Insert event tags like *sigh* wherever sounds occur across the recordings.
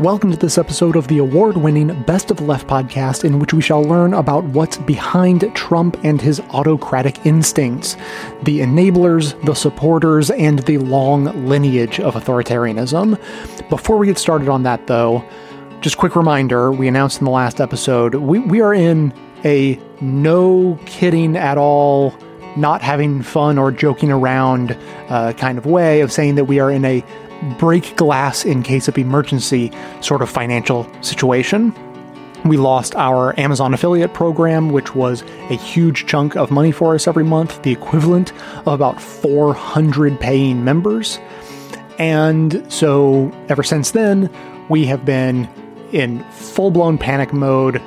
Welcome to this episode of the award winning Best of Left podcast, in which we shall learn about what's behind Trump and his autocratic instincts, the enablers, the supporters, and the long lineage of authoritarianism. Before we get started on that, though, just quick reminder we announced in the last episode we, we are in a no kidding at all, not having fun or joking around uh, kind of way of saying that we are in a break glass in case of emergency sort of financial situation. We lost our Amazon affiliate program, which was a huge chunk of money for us every month, the equivalent of about 400 paying members. And so ever since then, we have been in full blown panic mode.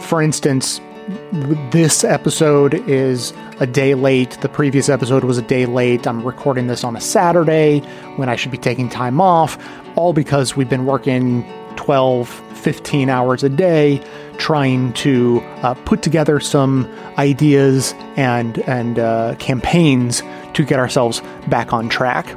For instance, this episode is a day late. The previous episode was a day late. I'm recording this on a Saturday when I should be taking time off, all because we've been working 12, 15 hours a day trying to uh, put together some ideas and and uh, campaigns to get ourselves back on track.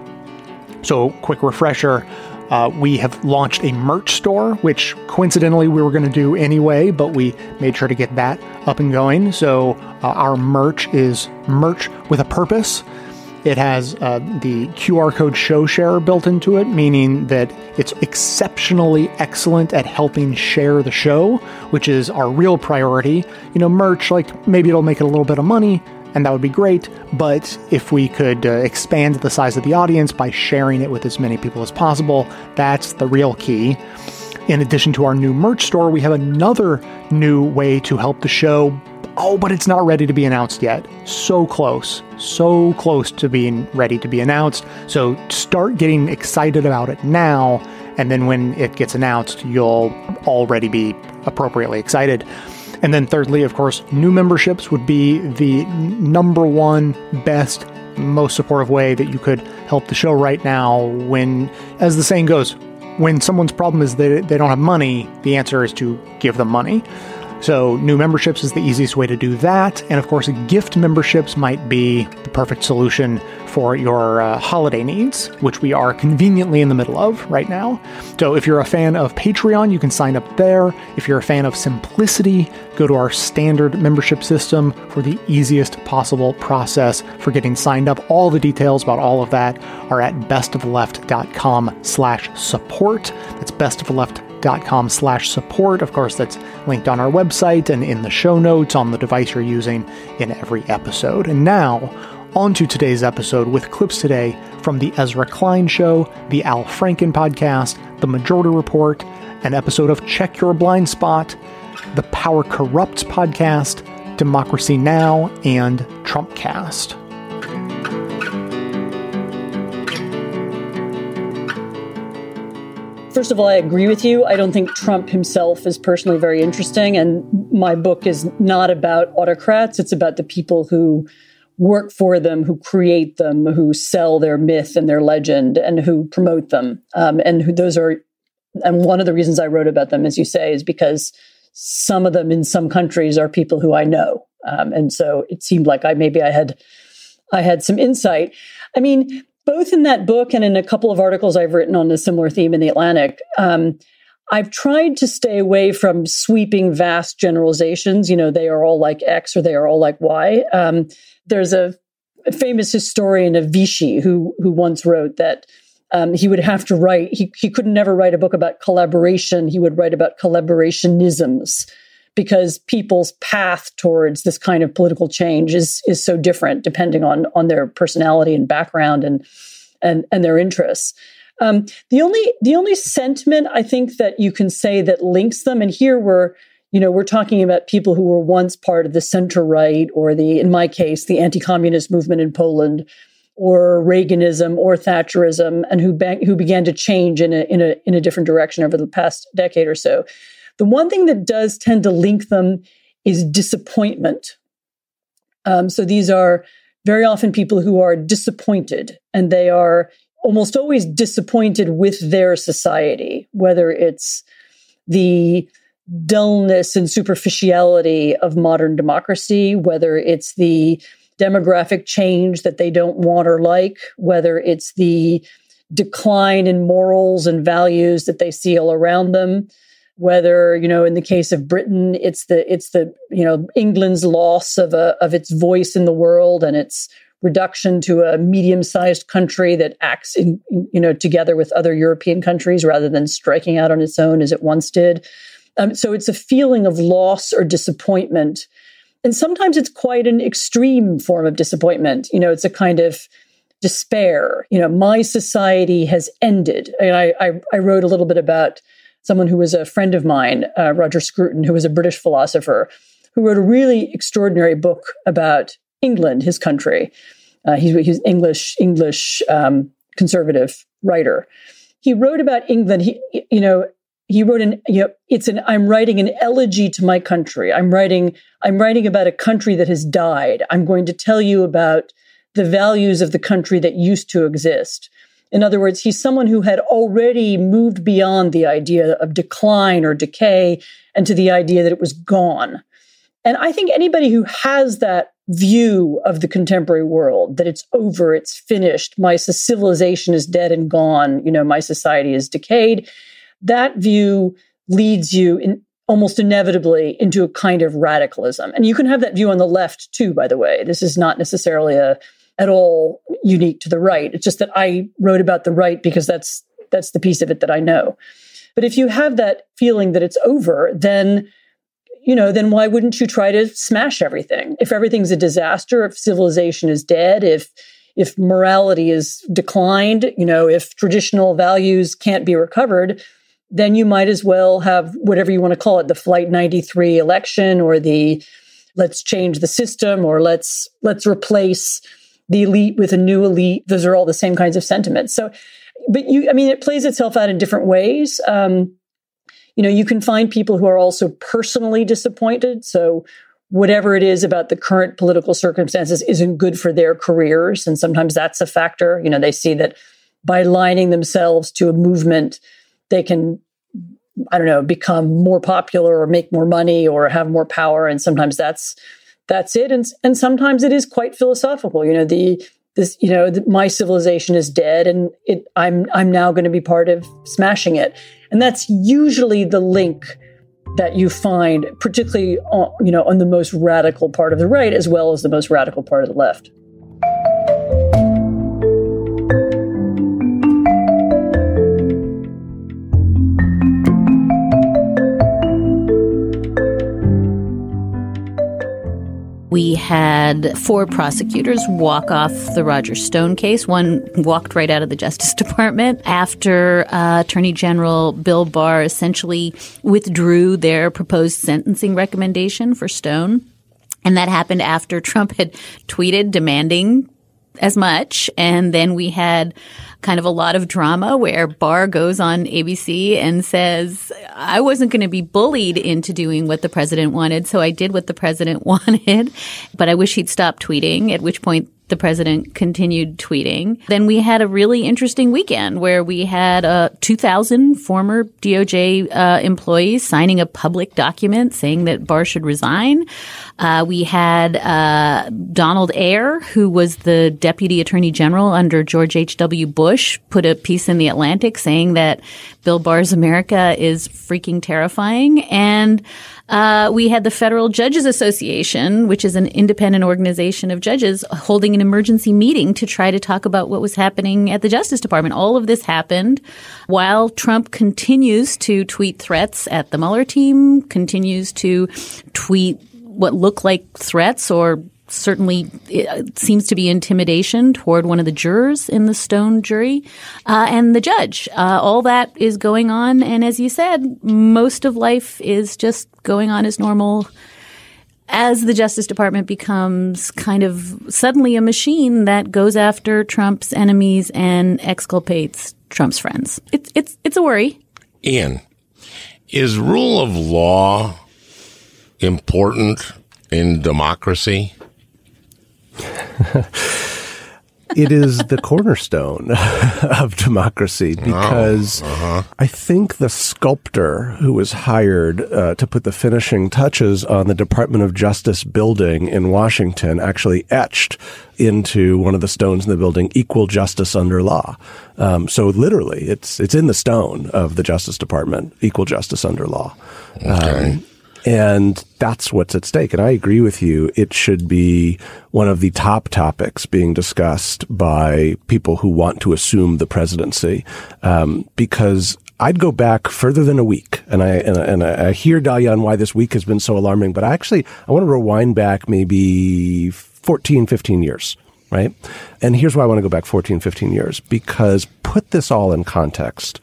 So, quick refresher. Uh, we have launched a merch store, which coincidentally we were going to do anyway, but we made sure to get that up and going. So uh, our merch is merch with a purpose. It has uh, the QR code show share built into it, meaning that it's exceptionally excellent at helping share the show, which is our real priority. You know, merch, like maybe it'll make it a little bit of money, and that would be great. But if we could uh, expand the size of the audience by sharing it with as many people as possible, that's the real key. In addition to our new merch store, we have another new way to help the show. Oh, but it's not ready to be announced yet. So close, so close to being ready to be announced. So start getting excited about it now, and then when it gets announced, you'll already be appropriately excited. And then, thirdly, of course, new memberships would be the number one best, most supportive way that you could help the show right now. When, as the saying goes, when someone's problem is that they don't have money, the answer is to give them money. So, new memberships is the easiest way to do that. And of course, gift memberships might be the perfect solution for your uh, holiday needs, which we are conveniently in the middle of right now. So, if you're a fan of Patreon, you can sign up there. If you're a fan of simplicity, go to our standard membership system for the easiest possible process for getting signed up. All the details about all of that are at bestoftheleft.com slash support. That's bestoftheleft.com com slash support. Of course, that's linked on our website and in the show notes on the device you're using in every episode. And now, on to today's episode with clips today from The Ezra Klein Show, The Al Franken Podcast, The Majority Report, an episode of Check Your Blind Spot, The Power Corrupts Podcast, Democracy Now!, and Trumpcast. First of all, I agree with you. I don't think Trump himself is personally very interesting. And my book is not about autocrats, it's about the people who work for them, who create them, who sell their myth and their legend, and who promote them. Um, and who those are, and one of the reasons I wrote about them, as you say, is because some of them in some countries are people who I know. Um, and so it seemed like I maybe I had I had some insight. I mean, both in that book and in a couple of articles I've written on a similar theme in the Atlantic, um, I've tried to stay away from sweeping, vast generalizations. You know, they are all like X or they are all like Y. Um, there's a, famous historian of Vichy who who once wrote that um, he would have to write. He he could never write a book about collaboration. He would write about collaborationisms because people's path towards this kind of political change is is so different depending on on their personality and background and and and their interests. Um, the only the only sentiment I think that you can say that links them, and here we're you know we're talking about people who were once part of the center right or the in my case the anti-communist movement in Poland or Reaganism or Thatcherism, and who who began to change in a in a in a different direction over the past decade or so. The one thing that does tend to link them is disappointment. Um, so these are very often people who are disappointed and they are almost always disappointed with their society, whether it's the dullness and superficiality of modern democracy, whether it's the demographic change that they don't want or like, whether it's the decline in morals and values that they see all around them whether you know in the case of britain it's the it's the you know england's loss of a of its voice in the world and its reduction to a medium-sized country that acts in, in you know together with other european countries rather than striking out on its own as it once did um, so it's a feeling of loss or disappointment and sometimes it's quite an extreme form of disappointment you know it's a kind of despair. You know, my society has ended. And I, I, I wrote a little bit about someone who was a friend of mine, uh, Roger Scruton, who was a British philosopher, who wrote a really extraordinary book about England, his country. Uh, he's, he's English English um, conservative writer. He wrote about England. He, you know, he wrote an you know it's an i'm writing an elegy to my country i'm writing i'm writing about a country that has died i'm going to tell you about the values of the country that used to exist. In other words, he's someone who had already moved beyond the idea of decline or decay and to the idea that it was gone. And I think anybody who has that view of the contemporary world, that it's over, it's finished, my civilization is dead and gone, you know, my society is decayed, that view leads you in, almost inevitably into a kind of radicalism. And you can have that view on the left too, by the way. This is not necessarily a at all unique to the right. It's just that I wrote about the right because that's that's the piece of it that I know. But if you have that feeling that it's over, then you know, then why wouldn't you try to smash everything? If everything's a disaster, if civilization is dead, if if morality is declined, you know, if traditional values can't be recovered, then you might as well have whatever you want to call it, the flight 93 election or the let's change the system or let's let's replace the elite with a new elite. Those are all the same kinds of sentiments. So, but you, I mean, it plays itself out in different ways. Um, you know, you can find people who are also personally disappointed. So, whatever it is about the current political circumstances isn't good for their careers. And sometimes that's a factor. You know, they see that by aligning themselves to a movement, they can, I don't know, become more popular or make more money or have more power. And sometimes that's that's it. And and sometimes it is quite philosophical. You know, the this you know the, my civilization is dead, and it I'm I'm now going to be part of smashing it. And that's usually the link that you find, particularly on, you know on the most radical part of the right as well as the most radical part of the left. We had four prosecutors walk off the Roger Stone case. One walked right out of the Justice *laughs* Department after uh, Attorney General Bill Barr essentially withdrew their proposed sentencing recommendation for Stone. And that happened after Trump had tweeted demanding as much. And then we had kind of a lot of drama where Barr goes on ABC and says, I wasn't going to be bullied into doing what the president wanted. So I did what the president *laughs* wanted, but I wish he'd stop tweeting, at which point the president continued tweeting. Then we had a really interesting weekend where we had uh, 2,000 former DOJ uh, employees signing a public document saying that Barr should resign. Uh, we had uh, Donald Ayer, who was the deputy attorney general under George H.W. Bush, put a piece in the Atlantic saying that Bill Barr's America is freaking terrifying. And uh, we had the Federal Judges Association, which is an independent organization of judges, holding an emergency meeting to try to talk about what was happening at the Justice Department. All of this happened while Trump continues to tweet threats at the Mueller team, continues to tweet what look like threats or certainly it seems to be intimidation toward one of the jurors in the Stone jury uh, and the judge. Uh, all that is going on. And as you said, most of life is just going on as normal as the Justice Department becomes kind of suddenly a machine that goes after Trump's enemies and exculpates Trump's friends. It's, it's, it's a worry. Ian, is rule of law important in democracy? *laughs* it is the cornerstone *laughs* of democracy because oh, uh-huh. I think the sculptor who was hired uh, to put the finishing touches on the Department of Justice building in Washington actually etched into one of the stones in the building equal justice under law. Um, so literally, it's it's in the stone of the Justice Department, equal justice under law. Okay. Um, and that's what's at stake. And I agree with you. It should be one of the top topics being discussed by people who want to assume the presidency, um, because I'd go back further than a week, and I and, and I hear Dahlia on why this week has been so alarming. But I actually I want to rewind back maybe 14, 15 years, right? And here's why I want to go back 14, 15 years because put this all in context.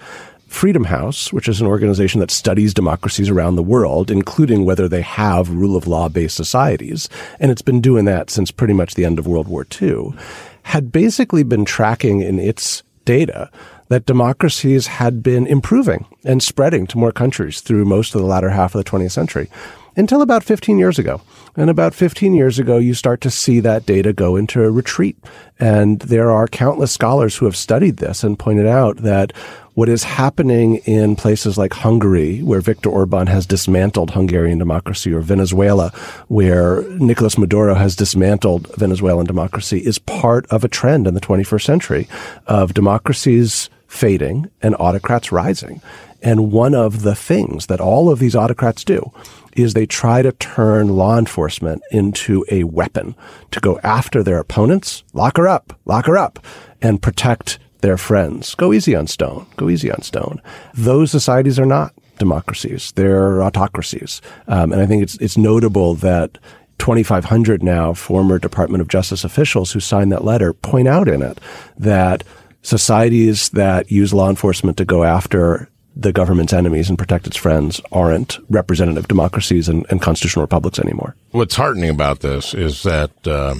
Freedom House, which is an organization that studies democracies around the world, including whether they have rule of law based societies, and it's been doing that since pretty much the end of World War II, had basically been tracking in its data that democracies had been improving and spreading to more countries through most of the latter half of the 20th century until about 15 years ago. And about 15 years ago, you start to see that data go into a retreat. And there are countless scholars who have studied this and pointed out that what is happening in places like Hungary, where Viktor Orban has dismantled Hungarian democracy, or Venezuela, where Nicolas Maduro has dismantled Venezuelan democracy, is part of a trend in the 21st century of democracies fading and autocrats rising. And one of the things that all of these autocrats do is they try to turn law enforcement into a weapon to go after their opponents, lock her up, lock her up, and protect their friends. Go easy on Stone. Go easy on Stone. Those societies are not democracies. They're autocracies. Um, and I think it's, it's notable that 2,500 now former Department of Justice officials who signed that letter point out in it that societies that use law enforcement to go after the government's enemies and protect its friends aren't representative democracies and, and constitutional republics anymore. What's heartening about this is that uh,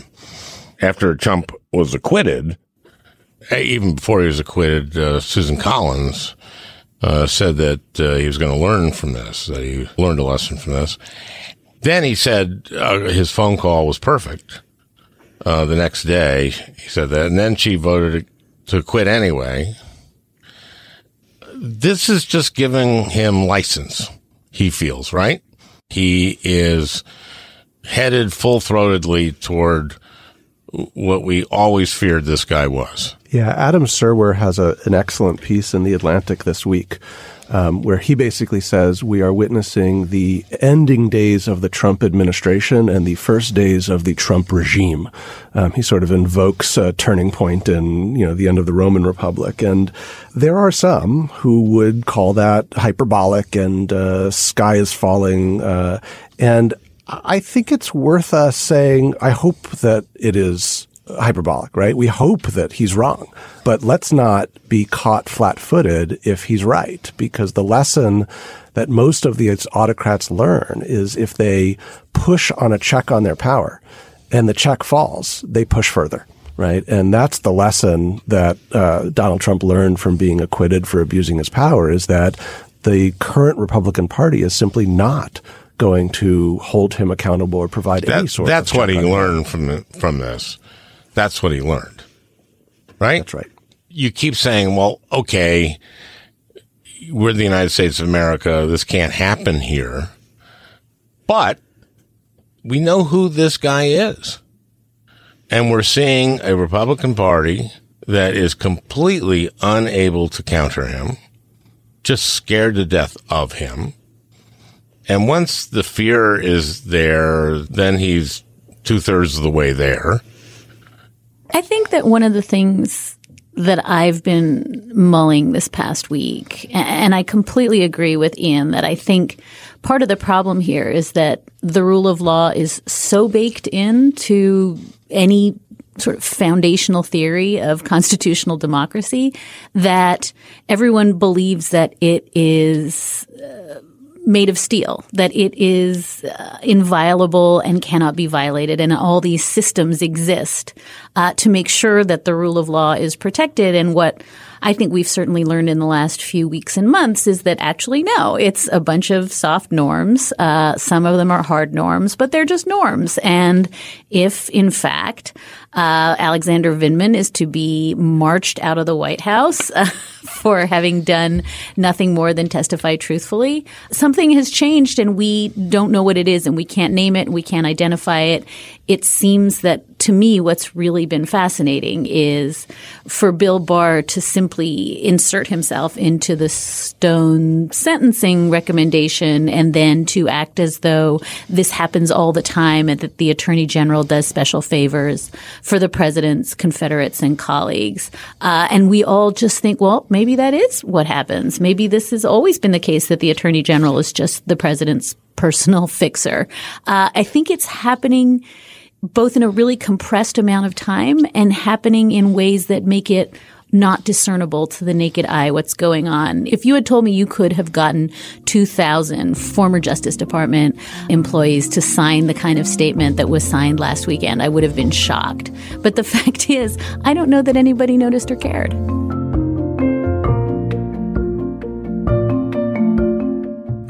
after Trump was acquitted, eh, even before he was acquitted, uh, Susan Collins uh, said that uh, he was going to learn from this, that he learned a lesson from this. Then he said uh, his phone call was perfect. Uh, the next day, he said that, and then she voted to quit anyway this is just giving him license, he feels, right? He is headed full throatedly toward what we always feared this guy was. Yeah, Adam Serwer has a, an excellent piece in The Atlantic this week um, where he basically says we are witnessing the ending days of the Trump administration and the first days of the Trump regime. Um, he sort of invokes a turning point in you know the end of the Roman Republic, and there are some who would call that hyperbolic and uh, sky is falling. Uh, and I think it's worth us saying I hope that it is hyperbolic, right? We hope that he's wrong, but let's not be caught flat footed if he's right, because the lesson that most of the autocrats learn is if they push on a check on their power and the check falls, they push further. Right. And that's the lesson that uh, Donald Trump learned from being acquitted for abusing his power is that the current Republican Party is simply not going to hold him accountable or provide that, any sort of that's what he learned from from this that's what he learned. Right? That's right. You keep saying, well, okay, we're the United States of America. This can't happen here. But we know who this guy is. And we're seeing a Republican Party that is completely unable to counter him, just scared to death of him. And once the fear is there, then he's two thirds of the way there. I think that one of the things that I've been mulling this past week, and I completely agree with Ian that I think part of the problem here is that the rule of law is so baked into any sort of foundational theory of constitutional democracy that everyone believes that it is uh, made of steel, that it is uh, inviolable and cannot be violated, and all these systems exist uh, to make sure that the rule of law is protected. And what I think we've certainly learned in the last few weeks and months is that actually, no, it's a bunch of soft norms. Uh, some of them are hard norms, but they're just norms. And if, in fact, uh, Alexander Vindman is to be marched out of the White House uh, *laughs* for having done nothing more than testify truthfully. Something has changed and we don't know what it is and we can't name it and we can't identify it. It seems that to me, what's really been fascinating is for Bill Barr to simply insert himself into the Stone sentencing recommendation and then to act as though this happens all the time and that the attorney general does special favors for the president's Confederates and colleagues. Uh, and we all just think, well, maybe that is what happens. Maybe this has always been the case that the attorney general is just the president's personal fixer. Uh, I think it's happening both in a really compressed amount of time and happening in ways that make it not discernible to the naked eye what's going on. If you had told me you could have gotten 2,000 former Justice Department employees to sign the kind of statement that was signed last weekend, I would have been shocked. But the *laughs* fact is, I don't know that anybody noticed or cared.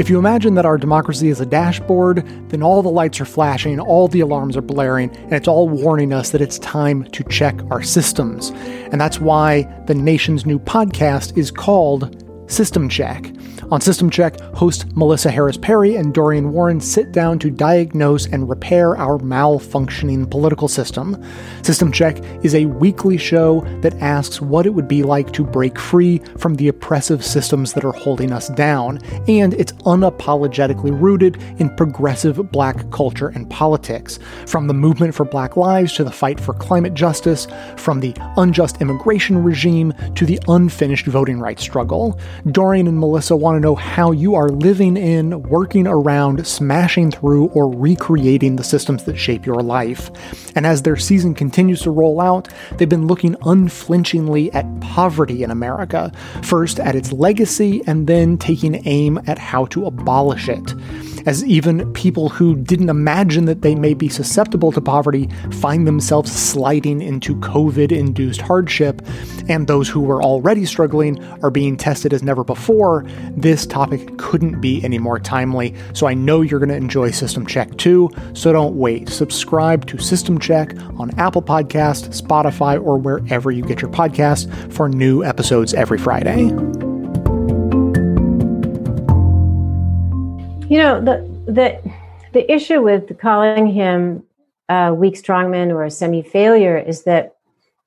If you imagine that our democracy is a dashboard, then all the lights are flashing, all the alarms are blaring, and it's all warning us that it's time to check our systems. And that's why the nation's new podcast is called System Check. On System Check, host Melissa Harris Perry and Dorian Warren sit down to diagnose and repair our malfunctioning political system. System Check is a weekly show that asks what it would be like to break free from the oppressive systems that are holding us down, and it's unapologetically rooted in progressive black culture and politics. From the movement for black lives to the fight for climate justice, from the unjust immigration regime to the unfinished voting rights struggle. Dorian and Melissa want to know how you are living in, working around, smashing through, or recreating the systems that shape your life. And as their season continues to roll out, they've been looking unflinchingly at poverty in America, first at its legacy, and then taking aim at how to abolish it as even people who didn't imagine that they may be susceptible to poverty find themselves sliding into COVID induced hardship, and those who were already struggling are being tested as never before, this topic couldn't be any more timely. So I know you're going to enjoy System Check too, so don't wait. Subscribe to System Check on Apple Podcast, Spotify, or wherever you get your podcasts for new episodes every Friday. You know, the the the issue with calling him a weak strongman or a semi failure is that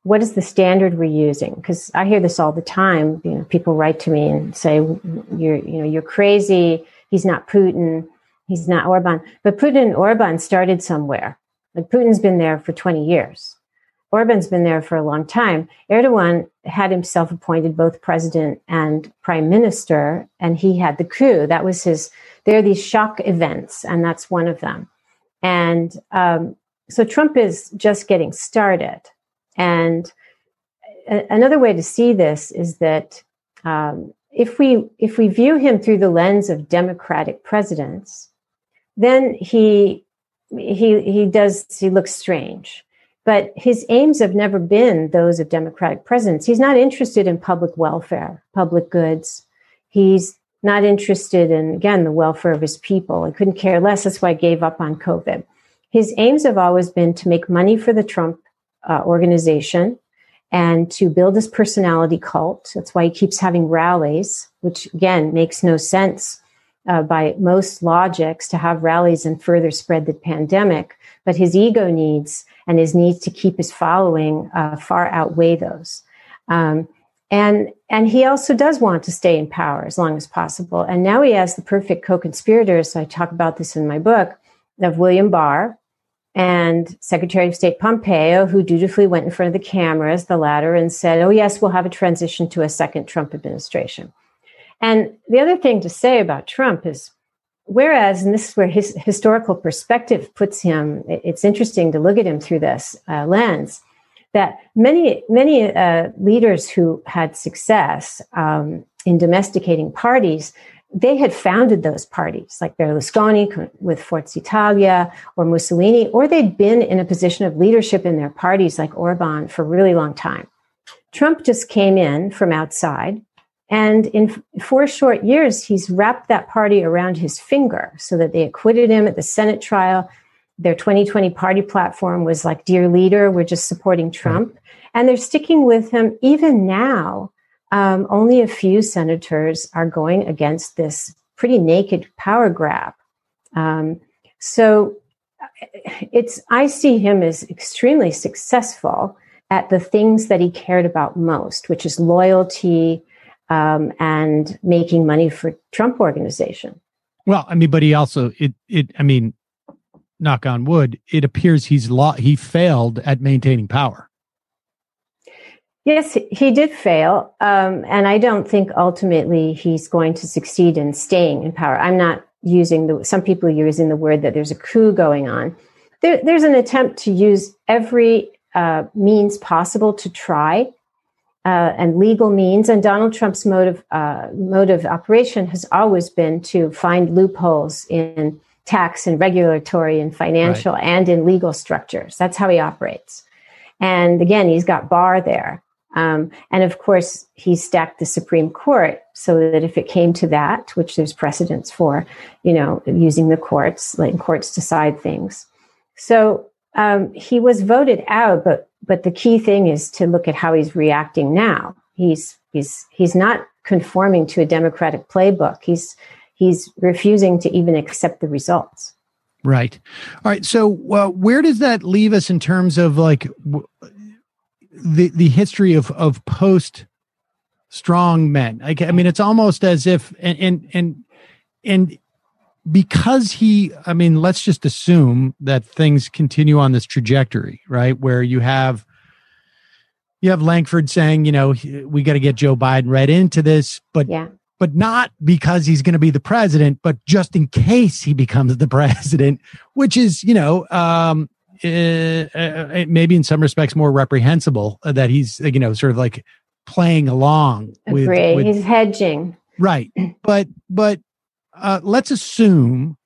what is the standard we're using? Because I hear this all the time. You know, people write to me and say, "You're, you know, you're crazy. He's not Putin. He's not Orban." But Putin and Orban started somewhere. Like Putin's been there for 20 years. Orban's been there for a long time. Erdogan had himself appointed both president and prime minister, and he had the coup. That was his there are these shock events, and that's one of them. And um, so Trump is just getting started. And a- another way to see this is that um, if we if we view him through the lens of democratic presidents, then he he he does he looks strange. But his aims have never been those of democratic presidents. He's not interested in public welfare, public goods. He's not interested in, again, the welfare of his people. I couldn't care less. That's why I gave up on COVID. His aims have always been to make money for the Trump uh, organization and to build his personality cult. That's why he keeps having rallies, which again makes no sense uh, by most logics to have rallies and further spread the pandemic. But his ego needs and his needs to keep his following uh, far outweigh those. Um, and and he also does want to stay in power as long as possible. And now he has the perfect co-conspirators. So I talk about this in my book of William Barr and Secretary of State Pompeo, who dutifully went in front of the cameras, the latter, and said, "Oh yes, we'll have a transition to a second Trump administration." And the other thing to say about Trump is, whereas, and this is where his historical perspective puts him, it's interesting to look at him through this uh, lens that many many uh, leaders who had success um, in domesticating parties they had founded those parties, like Berlusconi with Forza Italia or Mussolini, or they'd been in a position of leadership in their parties, like Orban, for a really long time. Trump just came in from outside, and in four short years, he's wrapped that party around his finger so that they acquitted him at the Senate trial. Their 2020 party platform was like, Dear leader, we're just supporting Trump. And they're sticking with him even now um, only a few senators are going against this pretty naked power grab. Um, so it's I see him as extremely successful at the things that he cared about most, which is loyalty um, and making money for Trump organization. Well, I mean, but he also it it I mean, knock on wood, it appears he's law he failed at maintaining power. Yes, he did fail. Um, and I don't think ultimately he's going to succeed in staying in power. I'm not using the, some people are using the word that there's a coup going on. There, there's an attempt to use every uh, means possible to try uh, and legal means. And Donald Trump's motive, uh, mode of operation has always been to find loopholes in tax and regulatory and financial right. and in legal structures. That's how he operates. And again, he's got Barr there. Um, and of course, he stacked the Supreme Court so that if it came to that, which there's precedents for, you know, using the courts, letting courts decide things. So um, he was voted out, but but the key thing is to look at how he's reacting now. He's he's he's not conforming to a democratic playbook. He's he's refusing to even accept the results. Right. All right. So, uh, where does that leave us in terms of like w- the the history of of post strong men. I, I mean, it's almost as if and and and and because he, I mean, let's just assume that things continue on this trajectory, right? Where you have you have Lankford saying, you know, we got to get Joe Biden right into this, but yeah. but not because he's going to be the president, but just in case he becomes the *laughs* president, which is, you know, um, uh, uh, maybe in some respects more reprehensible uh, that he's you know sort of like playing along with, with he's hedging right but but uh, let's assume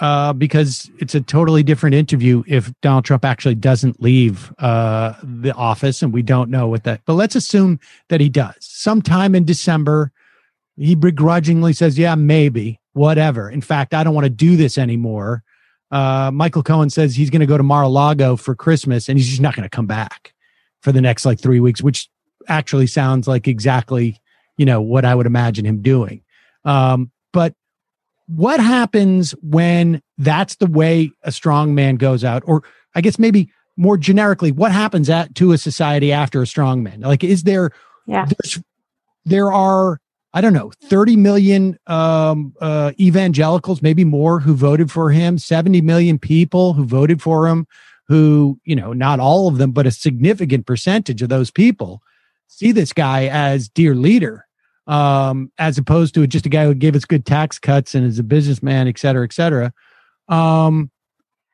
uh, because it's a totally different interview if Donald Trump actually doesn't leave uh, the office, and we don't know what that. But let's assume that he does. Sometime in December, he begrudgingly says, "Yeah, maybe, whatever." In fact, I don't want to do this anymore. Uh, Michael Cohen says he's going to go to Mar-a-Lago for Christmas and he's just not going to come back for the next like three weeks, which actually sounds like exactly, you know, what I would imagine him doing. Um, but what happens when that's the way a strong man goes out? Or I guess maybe more generically, what happens at to a society after a strong man? Like, is there, yeah. there are I don't know, 30 million um, uh, evangelicals, maybe more, who voted for him, 70 million people who voted for him, who, you know, not all of them, but a significant percentage of those people see this guy as dear leader, um, as opposed to just a guy who gave us good tax cuts and is a businessman, et cetera, et cetera. Um,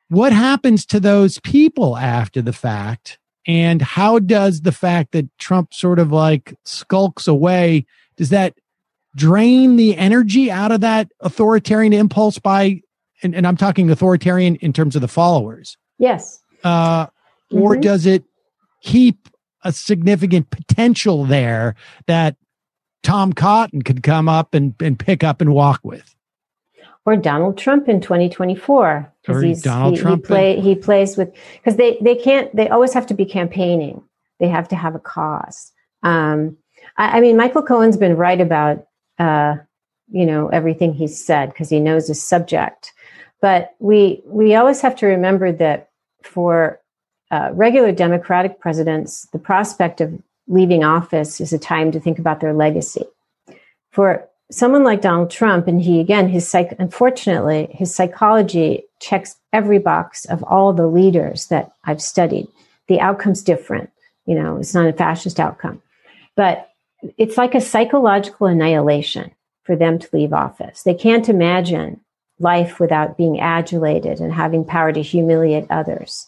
what happens to those people after the fact? And how does the fact that Trump sort of like skulks away, does that drain the energy out of that authoritarian impulse by and, and i'm talking authoritarian in terms of the followers. Yes. Uh, mm-hmm. or does it keep a significant potential there that tom cotton could come up and, and pick up and walk with? Or Donald Trump in 2024 because he's Donald he, Trump he, play, he plays with because they they can't they always have to be campaigning. They have to have a cause. Um, I, I, mean Michael Cohen's been right about uh, you know everything he's said because he knows his subject. But we we always have to remember that for uh, regular Democratic presidents, the prospect of leaving office is a time to think about their legacy. For someone like Donald Trump, and he again, his psych, unfortunately, his psychology checks every box of all the leaders that I've studied. The outcome's different. You know, it's not a fascist outcome, but it's like a psychological annihilation for them to leave office. They can't imagine life without being adulated and having power to humiliate others.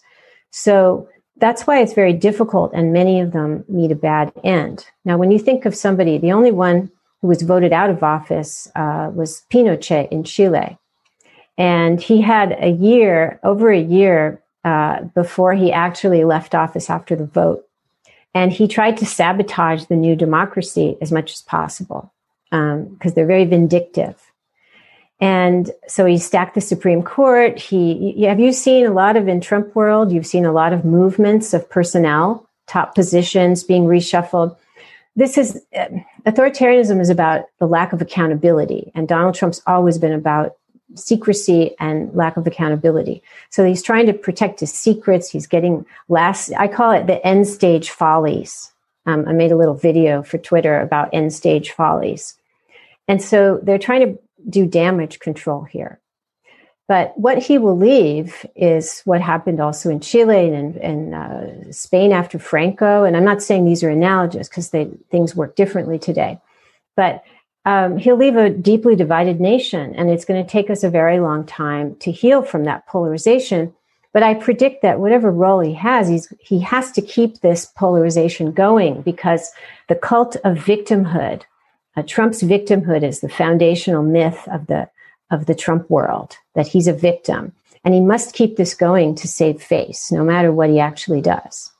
So that's why it's very difficult, and many of them meet a bad end. Now, when you think of somebody, the only one who was voted out of office uh, was Pinochet in Chile. And he had a year, over a year, uh, before he actually left office after the vote. And he tried to sabotage the new democracy as much as possible because um, they're very vindictive. And so he stacked the Supreme Court. He have you seen a lot of in Trump world? You've seen a lot of movements of personnel, top positions being reshuffled. This is uh, authoritarianism is about the lack of accountability, and Donald Trump's always been about secrecy and lack of accountability. So he's trying to protect his secrets. He's getting last. I call it the end stage follies. Um, I made a little video for Twitter about end stage follies, and so they're trying to do damage control here. But what he will leave is what happened also in Chile and in uh, Spain after Franco. And I'm not saying these are analogous because things work differently today. But um, he'll leave a deeply divided nation, and it's going to take us a very long time to heal from that polarization. But I predict that whatever role he has, he's, he has to keep this polarization going because the cult of victimhood uh, Trump's victimhood is the foundational myth of the of the Trump world that he's a victim, and he must keep this going to save face, no matter what he actually does.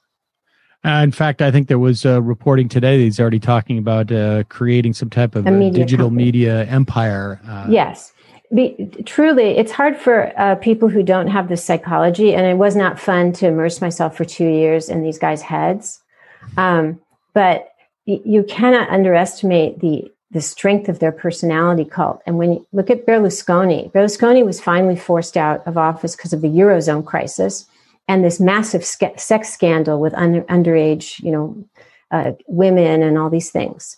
Uh, in fact, I think there was uh, reporting today that he's already talking about uh, creating some type of media digital company. media empire. Uh. yes. Be, truly, it's hard for uh, people who don't have the psychology, and it was not fun to immerse myself for two years in these guys' heads. Um, but you cannot underestimate the the strength of their personality cult. And when you look at Berlusconi, Berlusconi was finally forced out of office because of the eurozone crisis and this massive sca- sex scandal with under, underage, you know, uh, women and all these things.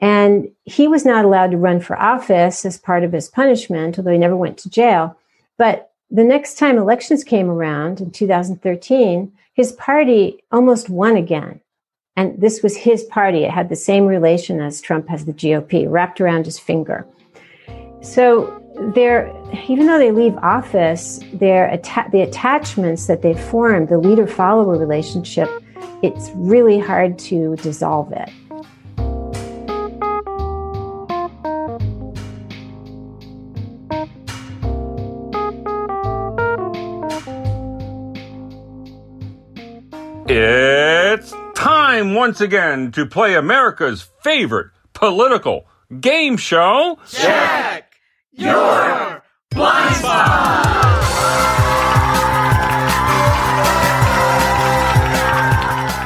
And he was not allowed to run for office as part of his punishment, although he never went to jail. But the next time elections came around in 2013, his party almost won again. And this was his party. It had the same relation as Trump has the GOP wrapped around his finger. So they're, even though they leave office, their atta- the attachments that they formed, the leader follower relationship, it's really hard to dissolve it. It's time once again to play America's favorite political game show. Check your blind spot.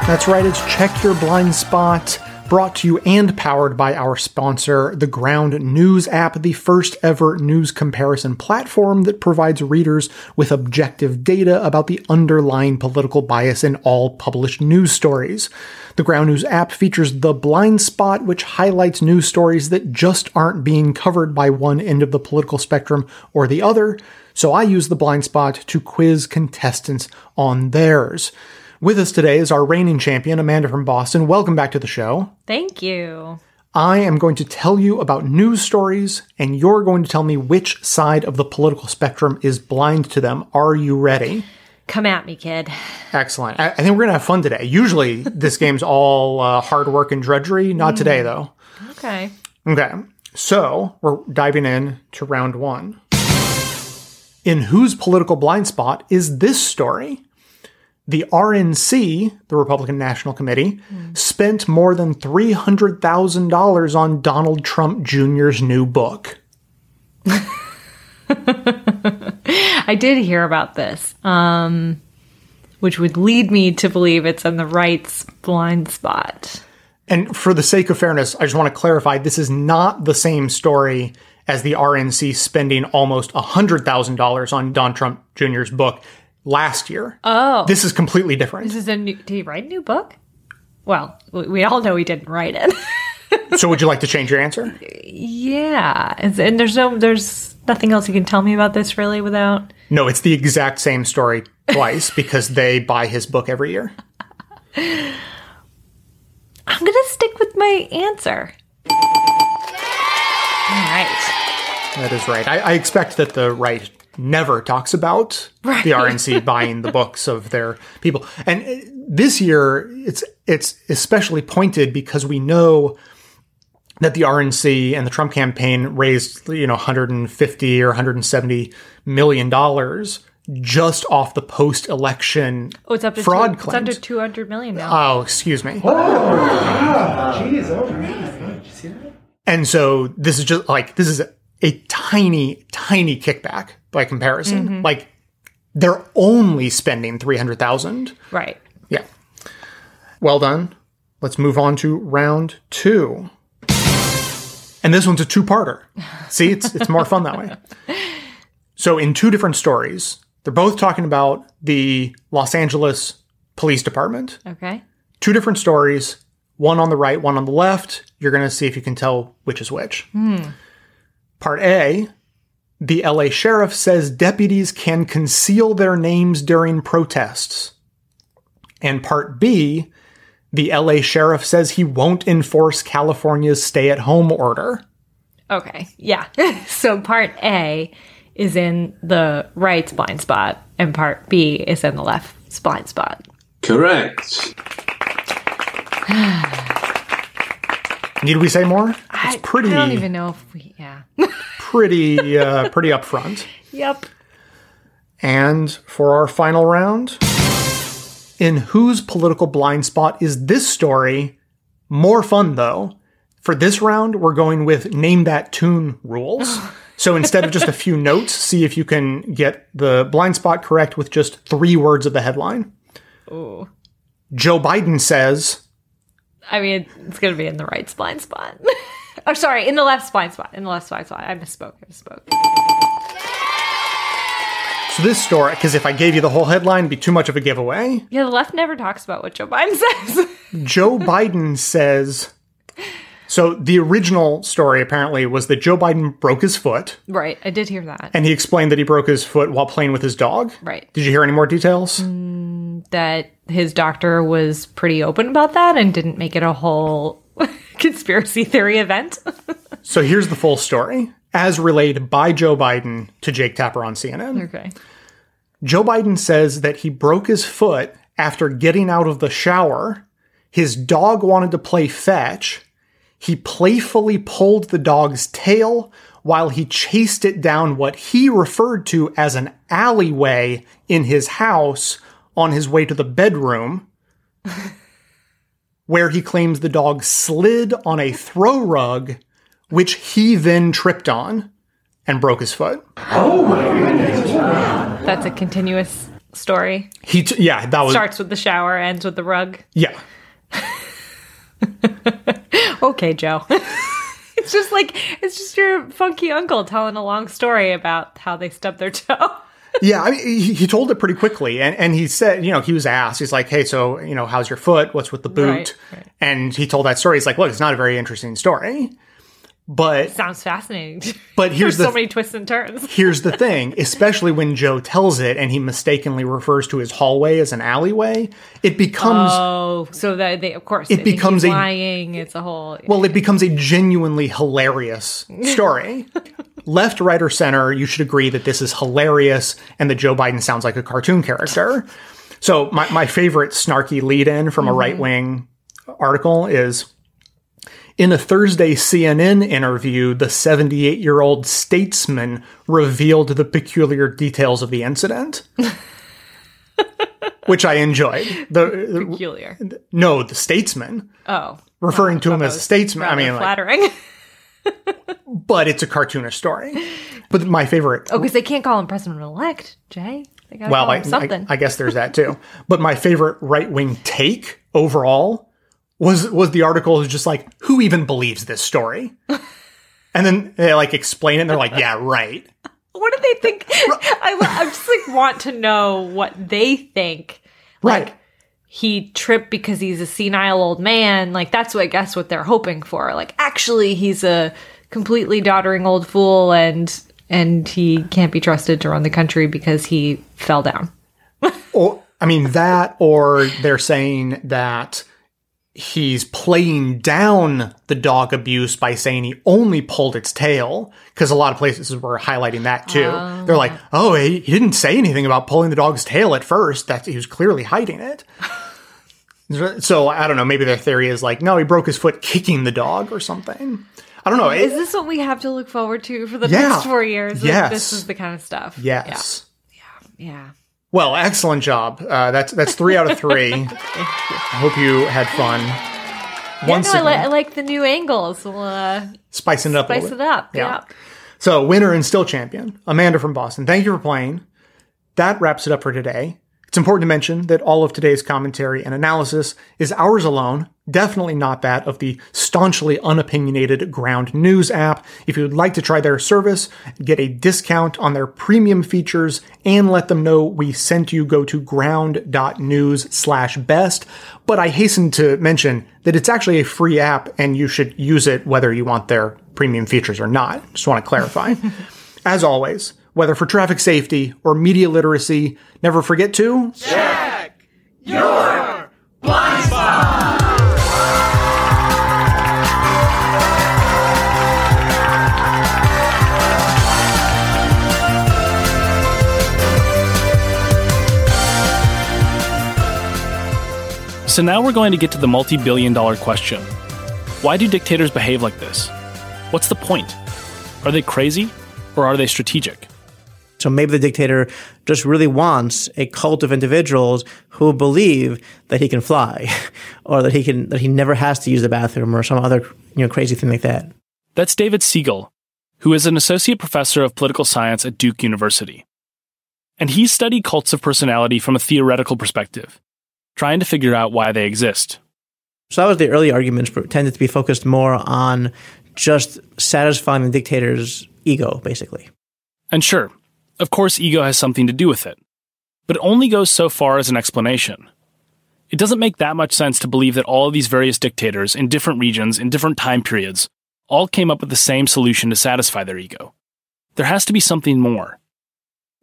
That's right, it's Check Your Blind Spot brought to you and powered by our sponsor, the Ground News app, the first ever news comparison platform that provides readers with objective data about the underlying political bias in all published news stories. The Ground News app features the blind spot, which highlights news stories that just aren't being covered by one end of the political spectrum or the other. So I use the blind spot to quiz contestants on theirs. With us today is our reigning champion, Amanda from Boston. Welcome back to the show. Thank you. I am going to tell you about news stories, and you're going to tell me which side of the political spectrum is blind to them. Are you ready? Come at me, kid. Excellent. I, I think we're going to have fun today. Usually, this game's all uh, hard work and drudgery. Not mm. today, though. Okay. Okay. So, we're diving in to round one. In whose political blind spot is this story? The RNC, the Republican National Committee, mm. spent more than $300,000 on Donald Trump Jr.'s new book. *laughs* I did hear about this, um, which would lead me to believe it's in the right's blind spot. And for the sake of fairness, I just want to clarify this is not the same story as the RNC spending almost $100,000 on Don Trump Jr.'s book last year. Oh. This is completely different. This is a new. Did he write a new book? Well, we all know he didn't write it. *laughs* so, would you like to change your answer? Yeah, and there's no, there's nothing else you can tell me about this really without. No, it's the exact same story twice *laughs* because they buy his book every year. *laughs* I'm gonna stick with my answer. All right. That is right. I, I expect that the right never talks about right. the RNC *laughs* buying the books of their people. And uh, this year, it's it's especially pointed because we know that the RNC and the Trump campaign raised, you know, 150 or 170 million dollars just off the post-election Oh, it's up to fraud two, it's claims. under two hundred million now. Oh, excuse me. Jeez, oh man. Did you see that? And so this is just like this is a, tiny, tiny kickback by comparison. Mhm. Like they're only spending three hundred thousand. right. Yeah. Well done. Let's move on to round two. And this one's a two-parter. *laughs* See, it's it's more fun that way. So in two different stories, they're both talking about the Los Angeles Police Department. Okay. Two different stories, one on the right, one on the left. You're going to see if you can tell which is which. Hmm. Part A The LA sheriff says deputies can conceal their names during protests. And part B The LA sheriff says he won't enforce California's stay at home order. Okay. Yeah. *laughs* so part A is in the right blind spot, and part B is in the left blind spot. Correct. *sighs* *laughs* Need we say more? It's pretty, I don't even know if we. Yeah. *laughs* pretty, uh, pretty upfront. yep. And for our final round, in whose political blind spot is this story? More fun though. For this round, we're going with name that tune rules. *laughs* So instead of just a few notes, see if you can get the blind spot correct with just three words of the headline. Ooh. Joe Biden says, I mean, it's going to be in the right blind spot. *laughs* oh, sorry, in the left blind spot. In the left blind spot. I misspoke. I misspoke. so this story, because if I gave you the whole headline, it'd be too much of a giveaway. Yeah, the left never talks about what Joe Biden *laughs* says. Joe Biden says, so the original story apparently was that Joe Biden broke his foot. right. I did hear that. And he explained that he broke his foot while playing with his dog. Right. Did you hear any more details? Mm, that his doctor was pretty open about that and didn't make it a whole *laughs* conspiracy theory event. *laughs* So here's the full story, as relayed by Joe Biden to Jake Tapper on CNN. okay. Joe Biden says that he broke his foot after getting out of the shower. His dog wanted to play fetch. He playfully pulled the dog's tail while he chased it down what he referred to as an alleyway in his house on his way to the bedroom, *laughs* where he claims the dog slid on a throw rug, which he then tripped on and broke his foot. Oh, my goodness. that's a continuous story. He, t- yeah, that was, Starts with the shower, ends with the rug. yeah. *laughs* *laughs* Okay, Joe. *laughs* it's just like it's just your funky uncle telling a long story about how they stubbed their toe. *laughs* yeah, I mean, he, he told it pretty quickly, and and he said, you know, he was asked, he's like, hey, so you know, how's your foot? What's with the boot? Right, And he told that story. He's like, look, it's not a very interesting story, but Sounds fascinating. *laughs* but here's There's the so many twists and turns. *laughs* here's the thing, especially when Joe tells it and he mistakenly refers to his hallway as an alleyway, it becomes Oh, so that they, of course, It becomes a- lying. It's a whole. well, it becomes a genuinely hilarious *laughs* story. Left, right, or center, you should agree that this is hilarious and that Joe Biden sounds like a cartoon character. So, my, my favorite snarky lead in from a mm-hmm. right wing article is in a Thursday CNN interview, the 78 year old statesman revealed the peculiar details of the incident. *laughs* Which I enjoyed. The, peculiar. no, the statesman Oh, referring oh, to him as a statesman. I mean, like, flattering. *laughs* but it's a cartoonish story. But my favorite, oh, because they can't call him president elect, Jay. They well, I, something. I, I guess there's that too. *laughs* But my favorite right wing take overall was was the article is just like, who even believes this story? *laughs* And then they like explain it, and they're like, yeah, right. what do they think? I, I just like want to know what they think. Like Right. he tripped because he's a senile old man. Like that's what I guess what they're hoping for. Like actually, he's a completely doddering old fool, and and he can't be trusted to run the country because he fell down. Or I mean that, or they're saying that he's playing down the dog abuse by saying he only pulled its tail because a lot of places were highlighting that too. Oh. They're like, oh, he, he didn't say anything about pulling the dog's tail at first. That he was clearly hiding it. *laughs* So I don't know. Maybe their theory is like, no, he broke his foot kicking the dog or something. I don't know. Is this what we have to look forward to for the Yeah. next four years? Like, Yes. This is the kind of stuff. Yes. Yeah. Yeah. Well, excellent job. Uh, that's that's three out of *laughs* three. I hope you had fun. Yeah, no, I, li- I like the new angles. We'll uh, spicing it up. a spice it up. Yeah. Yeah. So, winner and still champion, Amanda from Boston. Thank you for playing. That wraps it up for today. It's important to mention that all of today's commentary and analysis is ours alone, definitely not that of the staunchly unopinionated Ground News app. If you'd like to try their service, get a discount on their premium features, and let them know we sent you, go to ground.news slash best. But I hasten to mention that it's actually a free app and you should use it whether you want their premium features or not. Just want to clarify. *laughs* As always, whether for traffic safety or media literacy, never forget to Check your blind spot. So now we're going to get to the multi billion dollar question Why do dictators behave like this? What's the point? Are they crazy or are they strategic? So maybe the dictator just really wants a cult of individuals who believe that he can fly, *laughs* or that he can that he never has to use the bathroom, or some other you know crazy thing like that. That's David Siegel, who is an associate professor of political science at Duke University. And he studied cults of personality from a theoretical perspective, trying to figure out why they exist. So that was the early arguments tended to be focused more on just satisfying the dictator's ego, basically. And sure, of course, ego has something to do with it, but it only goes so far as an explanation. It doesn't make that much sense to believe that all of these various dictators in different regions, in different time periods, all came up with the same solution to satisfy their ego. There has to be something more.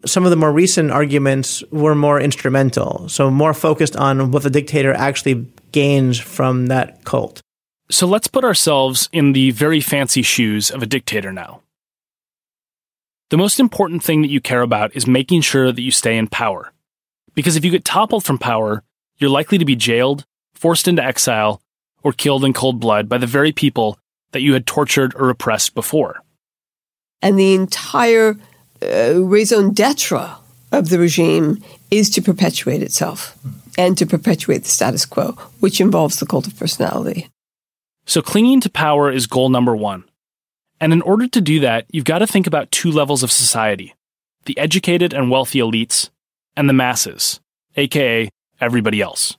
Some of the more recent arguments were more instrumental, so more focused on what the dictator actually gains from that cult. So let's put ourselves in the very fancy shoes of a dictator now. The most important thing that you care about is making sure that you stay in power. Because if you get toppled from power, you're likely to be jailed, forced into exile, or killed in cold blood by the very people that you had tortured or oppressed before. And the entire uh, raison d'etre of the regime is to perpetuate itself and to perpetuate the status quo, which involves the cult of personality. So clinging to power is goal number one. And in order to do that, you've got to think about two levels of society the educated and wealthy elites, and the masses, aka everybody else.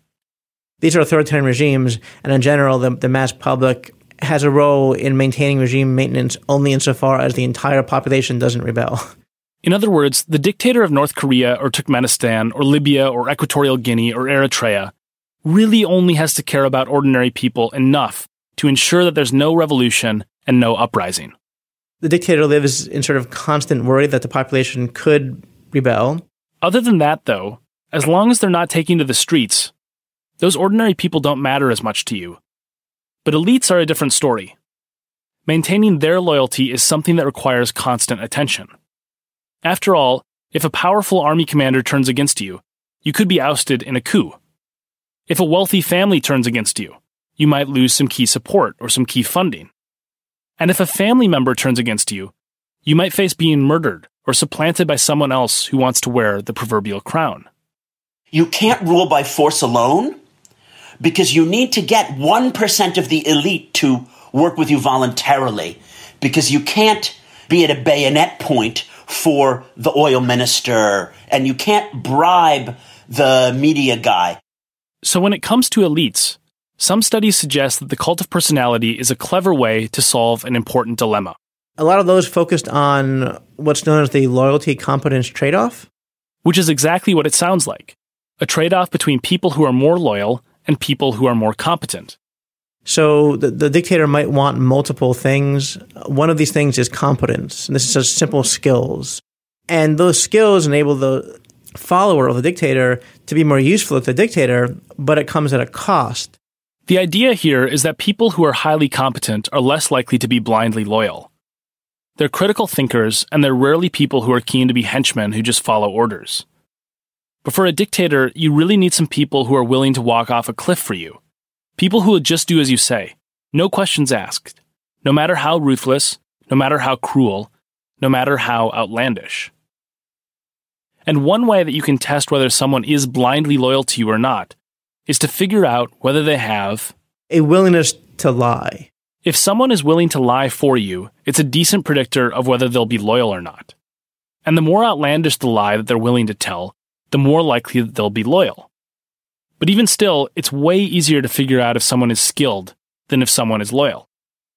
These are authoritarian regimes, and in general, the, the mass public has a role in maintaining regime maintenance only insofar as the entire population doesn't rebel. *laughs* In other words, the dictator of North Korea or Turkmenistan or Libya or Equatorial Guinea or Eritrea really only has to care about ordinary people enough to ensure that there's no revolution and no uprising. The dictator lives in sort of constant worry that the population could rebel. Other than that, though, as long as they're not taking to the streets, those ordinary people don't matter as much to you. But elites are a different story. Maintaining their loyalty is something that requires constant attention. After all, if a powerful army commander turns against you, you could be ousted in a coup. If a wealthy family turns against you, you might lose some key support or some key funding. And if a family member turns against you, you might face being murdered or supplanted by someone else who wants to wear the proverbial crown. You can't rule by force alone because you need to get 1% of the elite to work with you voluntarily because you can't be at a bayonet point for the oil minister and you can't bribe the media guy. So, when it comes to elites, some studies suggest that the cult of personality is a clever way to solve an important dilemma. A lot of those focused on what's known as the loyalty competence trade off. Which is exactly what it sounds like a trade off between people who are more loyal and people who are more competent. So the, the dictator might want multiple things. One of these things is competence, and this is just simple skills. And those skills enable the follower of the dictator to be more useful to the dictator, but it comes at a cost. The idea here is that people who are highly competent are less likely to be blindly loyal. They're critical thinkers, and they're rarely people who are keen to be henchmen who just follow orders. But for a dictator, you really need some people who are willing to walk off a cliff for you. People who will just do as you say, no questions asked, no matter how ruthless, no matter how cruel, no matter how outlandish. And one way that you can test whether someone is blindly loyal to you or not is to figure out whether they have a willingness to lie. If someone is willing to lie for you, it's a decent predictor of whether they'll be loyal or not. And the more outlandish the lie that they're willing to tell, the more likely that they'll be loyal. But even still, it's way easier to figure out if someone is skilled than if someone is loyal.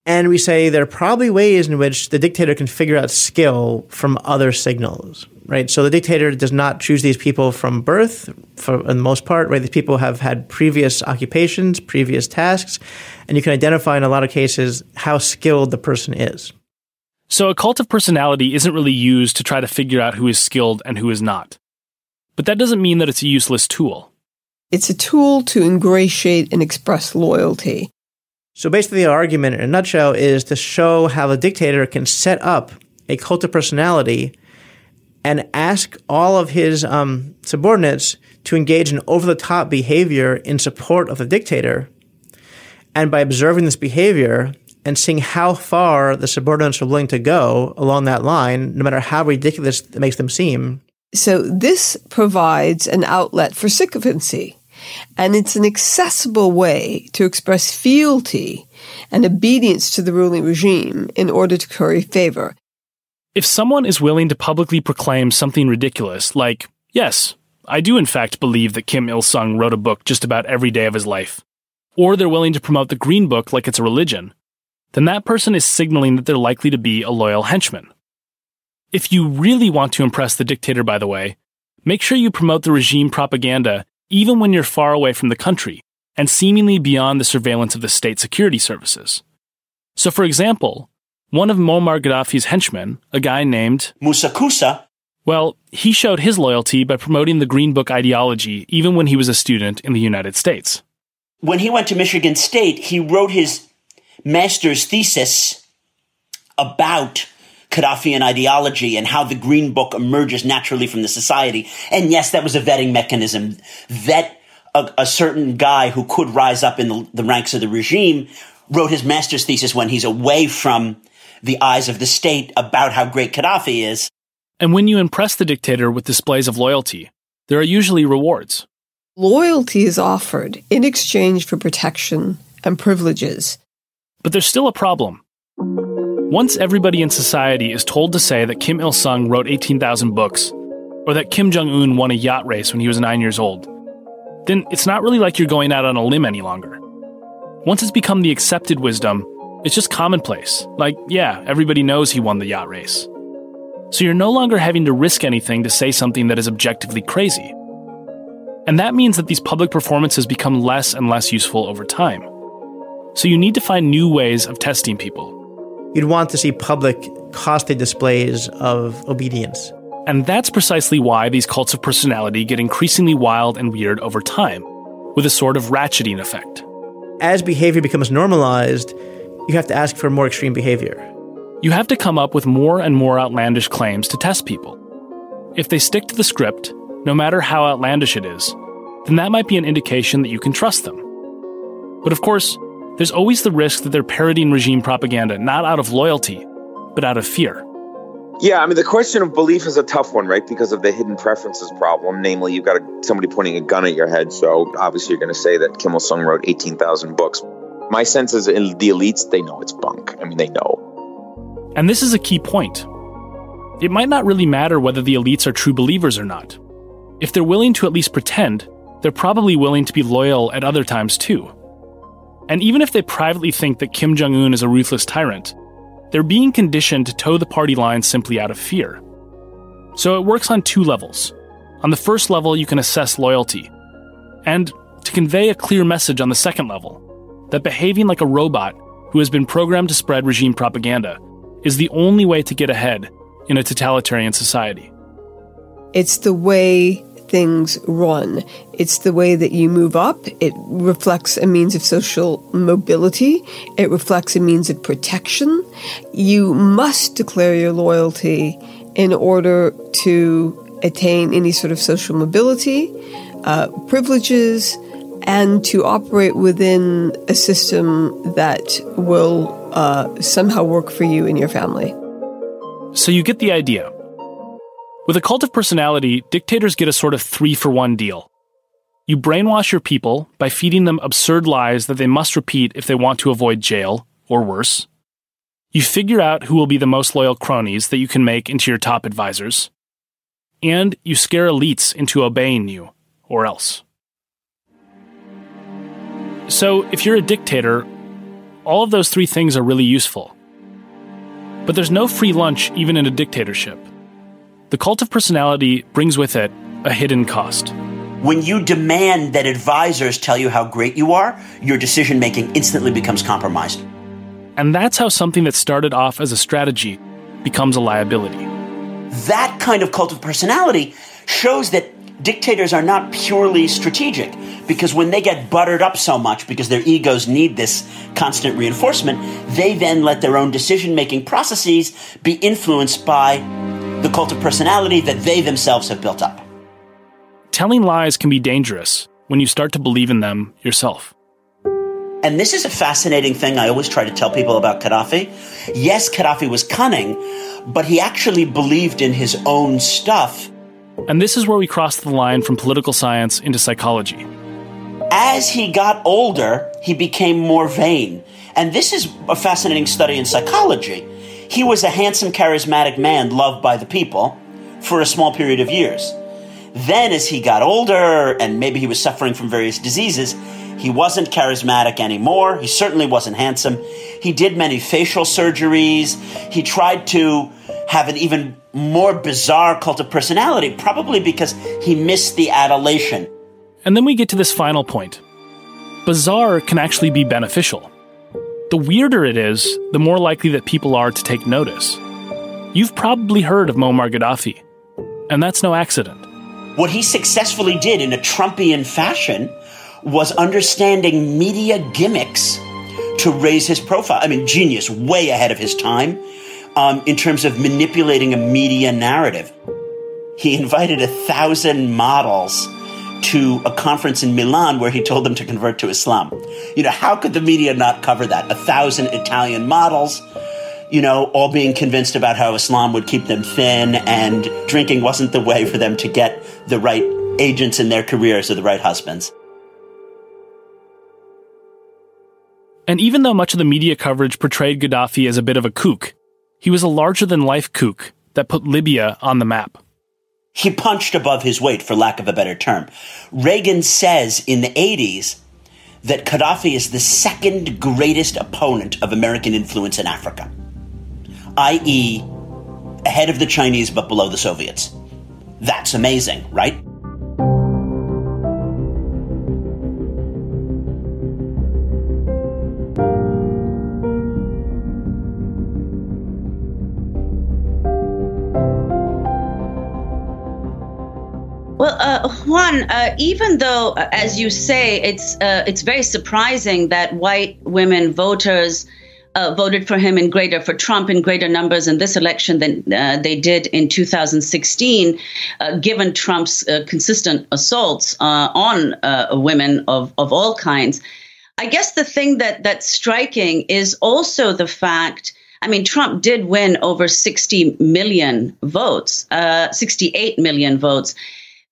And we say there are probably ways in which the dictator can figure out skill from other signals, right? So the dictator does not choose these people from birth, for the most part, right? These people have had previous occupations, previous tasks, and you can identify in a lot of cases how skilled the person is. So a cult of personality isn't really used to try to figure out who is skilled and who is not. But that doesn't mean that it's a useless tool. It's a tool to ingratiate and express loyalty. So basically, the argument in a nutshell is to show how the dictator can set up a cult of personality and ask all of his um, subordinates to engage in over the top behavior in support of the dictator. And by observing this behavior and seeing how far the subordinates are willing to go along that line, no matter how ridiculous it makes them seem. So, this provides an outlet for sycophancy and it's an accessible way to express fealty and obedience to the ruling regime in order to curry favor. If someone is willing to publicly proclaim something ridiculous, like, yes, I do in fact believe that Kim Il sung wrote a book just about every day of his life, or they're willing to promote the Green Book like it's a religion, then that person is signaling that they're likely to be a loyal henchman. If you really want to impress the dictator, by the way, make sure you promote the regime propaganda even when you're far away from the country and seemingly beyond the surveillance of the state security services. So, for example, one of Muammar Gaddafi's henchmen, a guy named Musa Kusa, well, he showed his loyalty by promoting the Green Book ideology even when he was a student in the United States. When he went to Michigan State, he wrote his master's thesis about Gaddafian ideology and how the Green Book emerges naturally from the society. And yes, that was a vetting mechanism. Vet a, a certain guy who could rise up in the, the ranks of the regime wrote his master's thesis when he's away from the eyes of the state about how great Gaddafi is. And when you impress the dictator with displays of loyalty, there are usually rewards. Loyalty is offered in exchange for protection and privileges. But there's still a problem. Once everybody in society is told to say that Kim Il sung wrote 18,000 books, or that Kim Jong un won a yacht race when he was nine years old, then it's not really like you're going out on a limb any longer. Once it's become the accepted wisdom, it's just commonplace. Like, yeah, everybody knows he won the yacht race. So you're no longer having to risk anything to say something that is objectively crazy. And that means that these public performances become less and less useful over time. So you need to find new ways of testing people you'd want to see public, costly displays of obedience. And that's precisely why these cults of personality get increasingly wild and weird over time, with a sort of ratcheting effect. As behavior becomes normalized, you have to ask for more extreme behavior. You have to come up with more and more outlandish claims to test people. If they stick to the script, no matter how outlandish it is, then that might be an indication that you can trust them. But of course, there's always the risk that they're parroting regime propaganda, not out of loyalty, but out of fear. Yeah, I mean, the question of belief is a tough one, right? Because of the hidden preferences problem. Namely, you've got a, somebody pointing a gun at your head. So obviously, you're going to say that Kim Il sung wrote 18,000 books. My sense is in the elites, they know it's bunk. I mean, they know. And this is a key point. It might not really matter whether the elites are true believers or not. If they're willing to at least pretend, they're probably willing to be loyal at other times too. And even if they privately think that Kim Jong un is a ruthless tyrant, they're being conditioned to toe the party line simply out of fear. So it works on two levels. On the first level, you can assess loyalty, and to convey a clear message on the second level that behaving like a robot who has been programmed to spread regime propaganda is the only way to get ahead in a totalitarian society. It's the way things run. It's the way that you move up. It reflects a means of social mobility. It reflects a means of protection. You must declare your loyalty in order to attain any sort of social mobility, uh, privileges, and to operate within a system that will uh, somehow work for you and your family. So you get the idea. With a cult of personality, dictators get a sort of three for one deal. You brainwash your people by feeding them absurd lies that they must repeat if they want to avoid jail, or worse. You figure out who will be the most loyal cronies that you can make into your top advisors. And you scare elites into obeying you, or else. So, if you're a dictator, all of those three things are really useful. But there's no free lunch even in a dictatorship. The cult of personality brings with it a hidden cost. When you demand that advisors tell you how great you are, your decision making instantly becomes compromised. And that's how something that started off as a strategy becomes a liability. That kind of cult of personality shows that dictators are not purely strategic because when they get buttered up so much because their egos need this constant reinforcement, they then let their own decision making processes be influenced by the cult of personality that they themselves have built up. Telling lies can be dangerous when you start to believe in them yourself. And this is a fascinating thing I always try to tell people about Gaddafi. Yes, Gaddafi was cunning, but he actually believed in his own stuff. And this is where we cross the line from political science into psychology. As he got older, he became more vain. And this is a fascinating study in psychology. He was a handsome, charismatic man loved by the people for a small period of years. Then, as he got older and maybe he was suffering from various diseases, he wasn't charismatic anymore. He certainly wasn't handsome. He did many facial surgeries. He tried to have an even more bizarre cult of personality, probably because he missed the adulation. And then we get to this final point bizarre can actually be beneficial. The weirder it is, the more likely that people are to take notice. You've probably heard of Muammar Gaddafi, and that's no accident. What he successfully did in a Trumpian fashion was understanding media gimmicks to raise his profile. I mean, genius, way ahead of his time um, in terms of manipulating a media narrative. He invited a thousand models to a conference in Milan where he told them to convert to Islam. You know, how could the media not cover that? A thousand Italian models, you know, all being convinced about how Islam would keep them thin and drinking wasn't the way for them to get the right agents in their careers or the right husbands. And even though much of the media coverage portrayed Gaddafi as a bit of a kook, he was a larger than life kook that put Libya on the map. He punched above his weight, for lack of a better term. Reagan says in the 80s that Gaddafi is the second greatest opponent of American influence in Africa, i.e., ahead of the Chinese but below the Soviets. That's amazing, right? Uh, uh, even though, uh, as you say, it's uh, it's very surprising that white women voters uh, voted for him in greater for Trump in greater numbers in this election than uh, they did in 2016, given Trump's consistent assaults on women of of all kinds. I guess the thing that that's striking is also the fact. I mean, Trump did win over 60 million votes, 68 million votes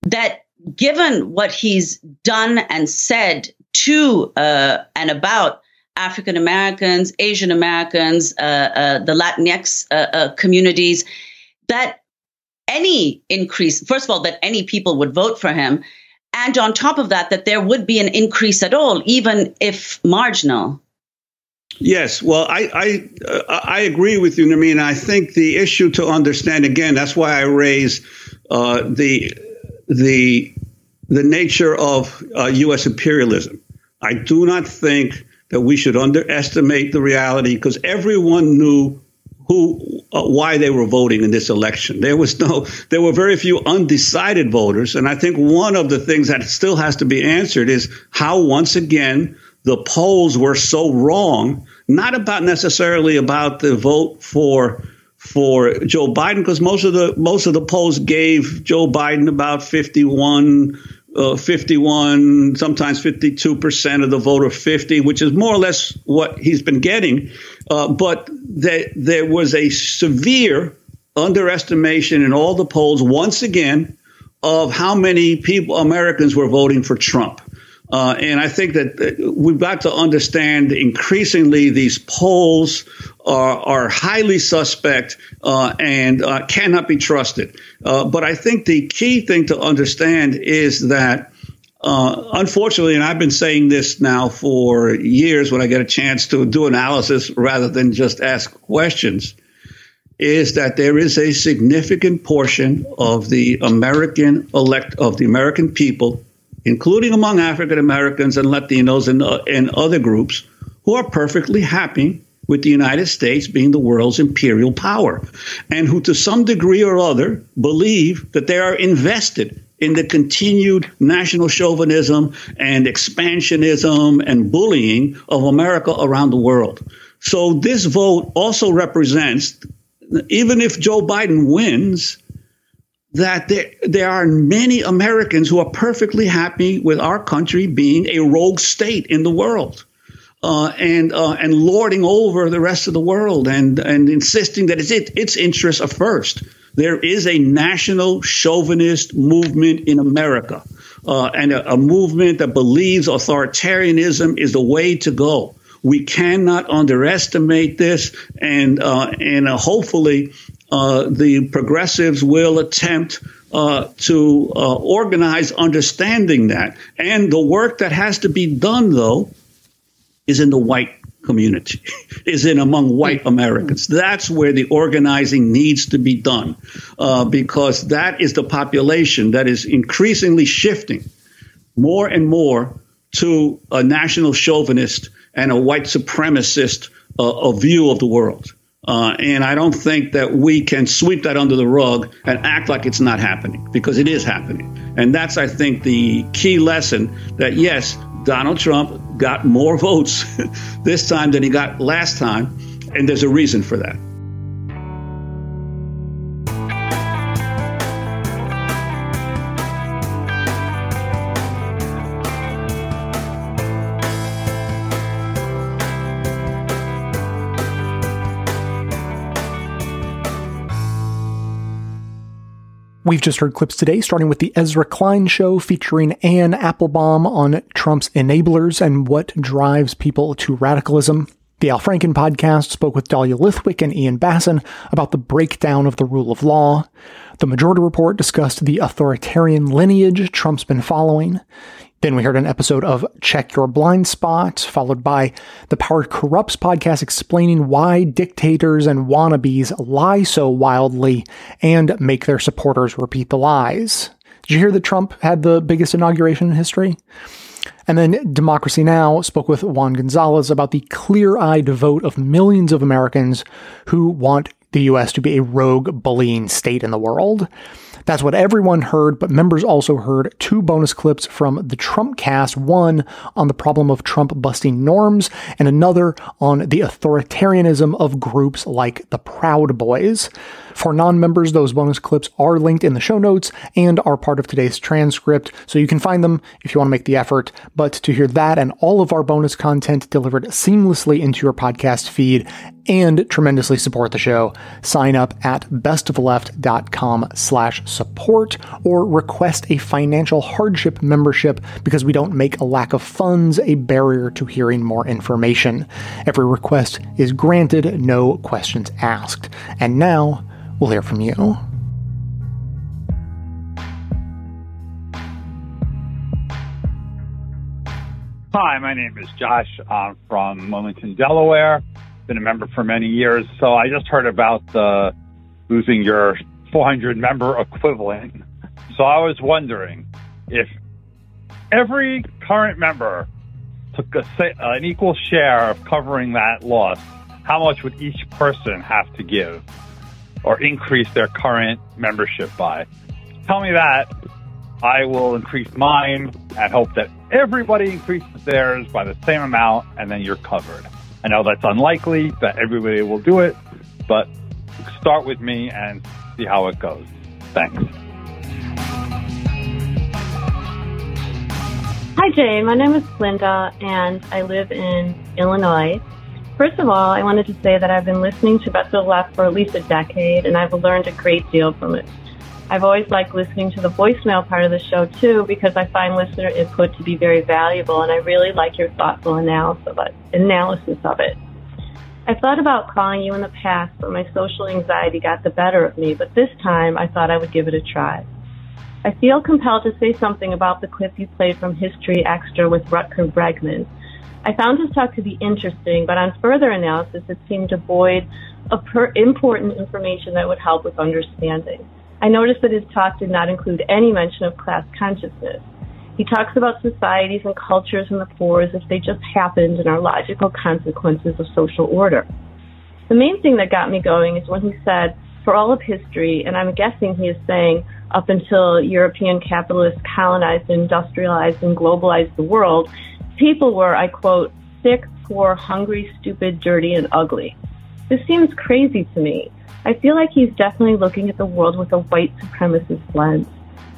that given what he's done and said to uh, and about African Americans, Asian Americans, uh, uh, the Latinx uh, uh, communities, that any increase, first of all, that any people would vote for him. And on top of that, that there would be an increase at all, even if marginal. Yes, well, I I, uh, I agree with you, Nermeen. I think the issue to understand again, that's why I raise the the the nature of uh, U.S. imperialism. I do not think that we should underestimate the reality because everyone knew who uh, why they were voting in this election. There was no there were very few undecided voters, and I think one of the things that still has to be answered is how once again the polls were so wrong. Not about necessarily about the vote for for Joe Biden because most of the most of the polls gave Joe Biden about 51 uh, 51 sometimes 52% of the vote or 50 which is more or less what he's been getting. Uh, but that there was a severe underestimation in all the polls once again of how many people Americans were voting for Trump uh, and I think that we've got to understand increasingly these polls are, are highly suspect uh, and uh, cannot be trusted. Uh, but I think the key thing to understand is that. Uh, unfortunately, and I've been saying this now for years when I get a chance to do analysis rather than just ask questions, is that there is a significant portion of the American elect of the American people including among African Americans and Latinos and, uh, and other groups, who are perfectly happy with the United States being the world's imperial power, and who, to some degree or other, believe that they are invested in the continued national chauvinism and expansionism and bullying of America around the world. So, this vote also represents, even if Joe Biden wins, that there, there are many Americans who are perfectly happy with our country being a rogue state in the world. Uh, and uh, and lording over the rest of the world and and insisting that it's it, its interests are first. There is a national chauvinist movement in America, uh, and a, a, movement that believes authoritarianism is the way to go. We cannot underestimate this, and uh, and uh, hopefully the progressives will attempt uh, to uh, organize understanding that. And the work that has to be done, though, is in the white community, *laughs* is in among white Americans. That's where the organizing needs to be done uh, because that is the population that is increasingly shifting more and more to a national chauvinist and a white supremacist uh, view of the world. Uh, and I don't think that we can sweep that under the rug and act like it's not happening because it is happening. And that's, I think, the key lesson that yes, Donald Trump got more *laughs* votes this time than he got last time. And there's a reason for that. We've just heard clips today, starting with the Ezra Klein show featuring Anne Applebaum on Trump's enablers and what drives people to radicalism. The Al Franken podcast spoke with Dahlia Lithwick and Ian Bassin about the breakdown of the rule of law. The Majority Report discussed the authoritarian lineage Trump's been following. Then we heard an episode of Check Your Blind Spot, followed by the Power Corrupts podcast explaining why dictators and wannabes lie so wildly and make their supporters repeat the lies. Did you hear that Trump had the biggest inauguration in history? And then Democracy Now! spoke with Juan Gonzalez about the clear eyed vote of millions of Americans who want the US to be a rogue bullying state in the world. That's what everyone heard, but members also heard two bonus clips from the Trumpcast one on the problem of Trump busting norms, and another on the authoritarianism of groups like the Proud Boys. For non members, those bonus clips are linked in the show notes and are part of today's transcript, so you can find them if you want to make the effort. But to hear that and all of our bonus content delivered seamlessly into your podcast feed and tremendously support the show, sign up at bestofleft.com slash support or request a financial hardship membership because we don't make a lack of funds a barrier to hearing more information. Every request is granted, no questions asked. And now, We'll hear from you. Hi, my name is Josh. I'm from Wilmington, Delaware. Been a member for many years. So I just heard about the losing your 400 member equivalent. So I was wondering if every current member took a, an equal share of covering that loss, how much would each person have to give? or increase their current membership by. Tell me that. I will increase mine and hope that everybody increases theirs by the same amount, and then you're covered. I know that's unlikely that everybody will do it, but start with me and see how it goes. Thanks. Hi, Jay. My name is Linda, and I live in Illinois. First of all, I wanted to say that I've been listening to of Left for at least a decade, and I've learned a great deal from it. I've always liked listening to the voicemail part of the show, too, because I find listener input to be very valuable, and I really like your thoughtful analysis of it. I thought about calling you in the past, but my social anxiety got the better of me, but this time I thought I would give it a try. I feel compelled to say something about the clip you played from History Extra with Rutger Bregman. I found his talk to be interesting, but on further analysis, it seemed devoid of per- important information that would help with understanding. I noticed that his talk did not include any mention of class consciousness. He talks about societies and cultures and the poor as if they just happened and are logical consequences of social order. The main thing that got me going is when he said, for all of history, and I'm guessing he is saying up until European capitalists colonized, industrialized, and globalized the world, people were, I quote, sick, poor, hungry, stupid, dirty, and ugly. This seems crazy to me. I feel like he's definitely looking at the world with a white supremacist lens.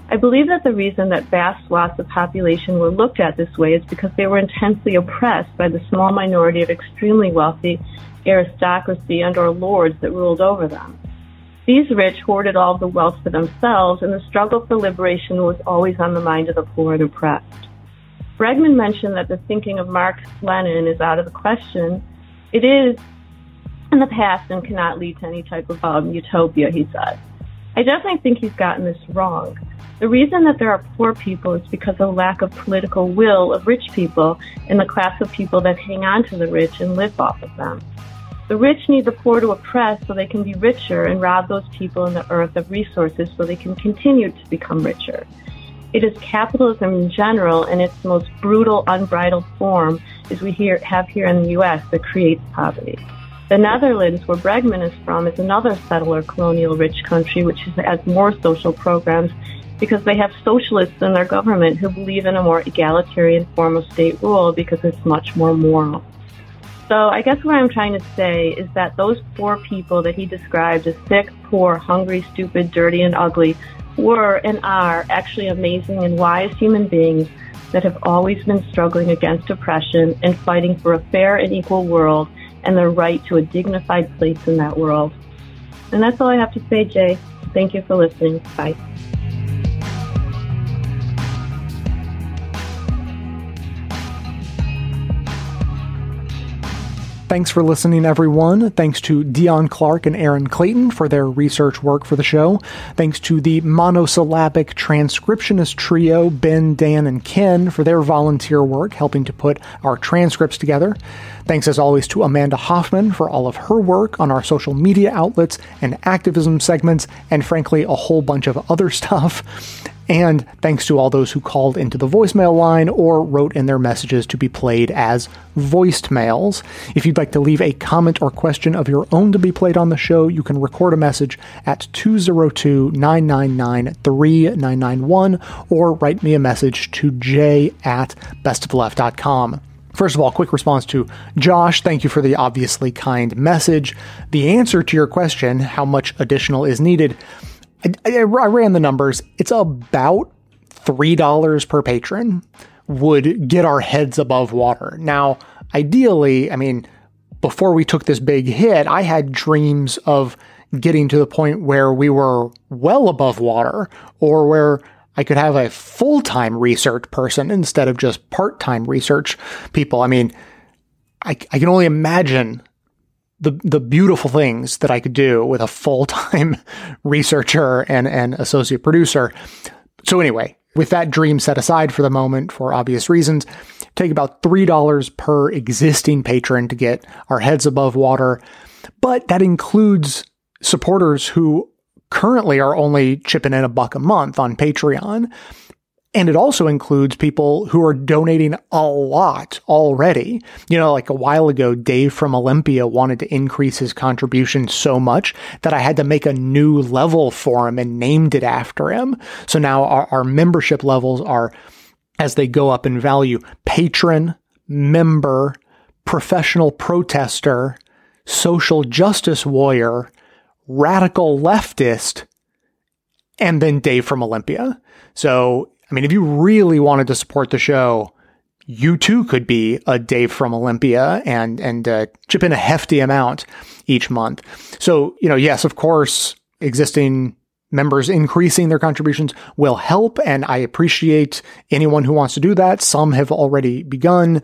I believe that the reason that vast swaths of population were looked at this way is because they were intensely oppressed by the small minority of extremely wealthy aristocracy and or lords that ruled over them. These rich hoarded all the wealth for themselves, and the struggle for liberation was always on the mind of the poor and oppressed. Bregman mentioned that the thinking of Marx Lenin is out of the question. It is in the past and cannot lead to any type of um, utopia, he said. I definitely think he's gotten this wrong. The reason that there are poor people is because of lack of political will of rich people and the class of people that hang on to the rich and live off of them. The rich need the poor to oppress so they can be richer and rob those people in the earth of resources so they can continue to become richer. It is capitalism in general and its most brutal, unbridled form, as we here, have here in the U.S., that creates poverty. The Netherlands, where Bregman is from, is another settler colonial rich country which has more social programs because they have socialists in their government who believe in a more egalitarian form of state rule because it's much more moral. So I guess what I'm trying to say is that those poor people that he described as sick, poor, hungry, stupid, dirty, and ugly were and are actually amazing and wise human beings that have always been struggling against oppression and fighting for a fair and equal world and their right to a dignified place in that world. And that's all I have to say, Jay. Thank you for listening. Bye. Thanks for listening, everyone. Thanks to Dion Clark and Aaron Clayton for their research work for the show. Thanks to the monosyllabic transcriptionist trio, Ben, Dan, and Ken, for their volunteer work helping to put our transcripts together. Thanks, as always, to Amanda Hoffman for all of her work on our social media outlets and activism segments, and frankly, a whole bunch of other *laughs* stuff. And thanks to all those who called into the voicemail line or wrote in their messages to be played as voiced mails. If you'd like to leave a comment or question of your own to be played on the show, you can record a message at 202 999 3991 or write me a message to j at bestofleft.com. First of all, quick response to Josh. Thank you for the obviously kind message. The answer to your question, how much additional is needed, I, I, I ran the numbers. It's about $3 per patron would get our heads above water. Now, ideally, I mean, before we took this big hit, I had dreams of getting to the point where we were well above water or where I could have a full time research person instead of just part time research people. I mean, I, I can only imagine the the beautiful things that I could do with a full time *laughs* researcher and and associate producer. So anyway, with that dream set aside for the moment for obvious reasons, take about three dollars per existing patron to get our heads above water, but that includes supporters who currently are only chipping in a buck a month on Patreon. And it also includes people who are donating a lot already. You know, like a while ago, Dave from Olympia wanted to increase his contribution so much that I had to make a new level for him and named it after him. So now our, our membership levels are, as they go up in value, patron, member, professional protester, social justice warrior, radical leftist, and then Dave from Olympia. So, I mean, if you really wanted to support the show, you too could be a Dave from Olympia and and uh, chip in a hefty amount each month. So, you know, yes, of course, existing members increasing their contributions will help, and I appreciate anyone who wants to do that. Some have already begun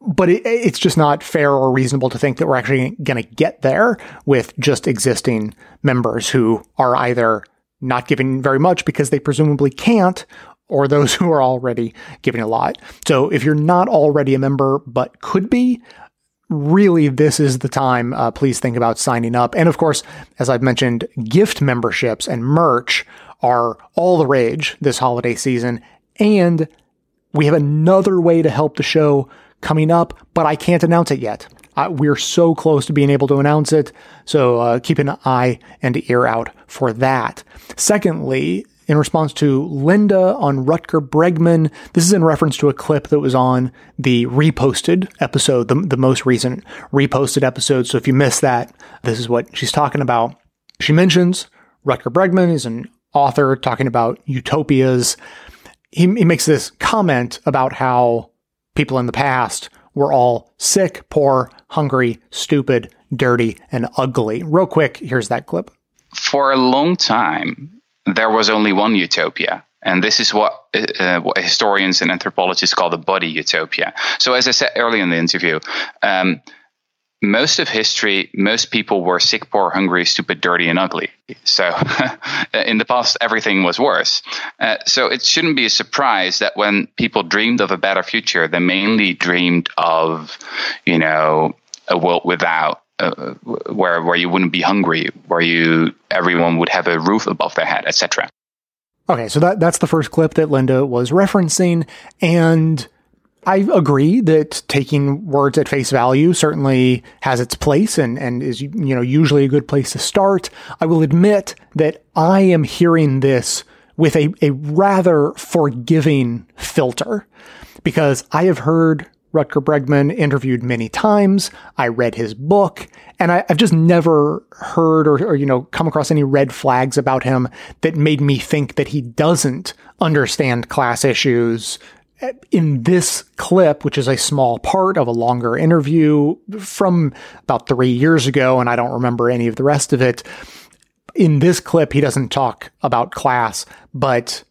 but it, it's just not fair or reasonable to think that we're actually going to get there with just existing members who are either not giving very much because they presumably can't or those *laughs* who are already giving a lot. So if you're not already a member but could be, really this is the time. Uh, please think about signing up. And of course, as I've mentioned, gift memberships and merch are all the rage this holiday season. And we have another way to help the show coming up, but I can't announce it yet. We're so close to being able to announce it, so uh, keep an eye and ear out for that. Secondly, in response to Linda on Rutger Bregman, this is in reference to a clip that was on the reposted episode, the, the most recent reposted episode. So if you missed that, this is what she's talking about. She mentions Rutger Bregman is an author talking about utopias. He, he makes this comment about how people in the past were all sick, poor, hungry, stupid, dirty, and ugly. Real quick, here's that clip. For a long time, there was only one utopia. And this is what, uh, what historians and anthropologists call the body utopia. So, as I said earlier in the interview, um, most of history, most people were sick, poor, hungry, stupid, dirty, and ugly. So *laughs* in the past, everything was worse. Uh, so it shouldn't be a surprise that when people dreamed of a better future, they mainly dreamed of, you know, a world without. Uh, where where you wouldn't be hungry, where you everyone would have a roof above their head, etc. Okay, so that that's the first clip that Linda was referencing, and I agree that taking words at face value certainly has its place and, and is, you know, usually a good place to start. I will admit that I am hearing this with a, a rather forgiving filter because I have heard Rutger Bregman interviewed many times. I read his book and I, have just never heard or, or, you know, come across any red flags about him that made me think that he doesn't understand class issues in this clip, which is a small part of a longer interview from about three years ago, and I don't remember any of the rest of it. In this clip, he doesn't talk about class, but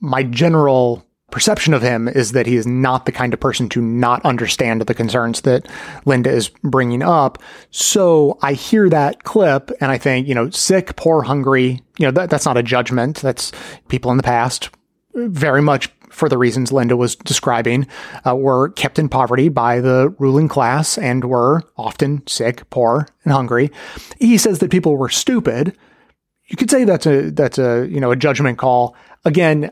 my general perception of him is that he is not the kind of person to not understand the concerns that Linda is bringing up. So I hear that clip and I think, you know, sick, poor, hungry, you know, that, that's not a judgment. That's people in the past very much for the reasons Linda was describing, uh, were kept in poverty by the ruling class and were often sick, poor, and hungry. He says that people were stupid. You could say that's a that's a you know a judgment call. Again,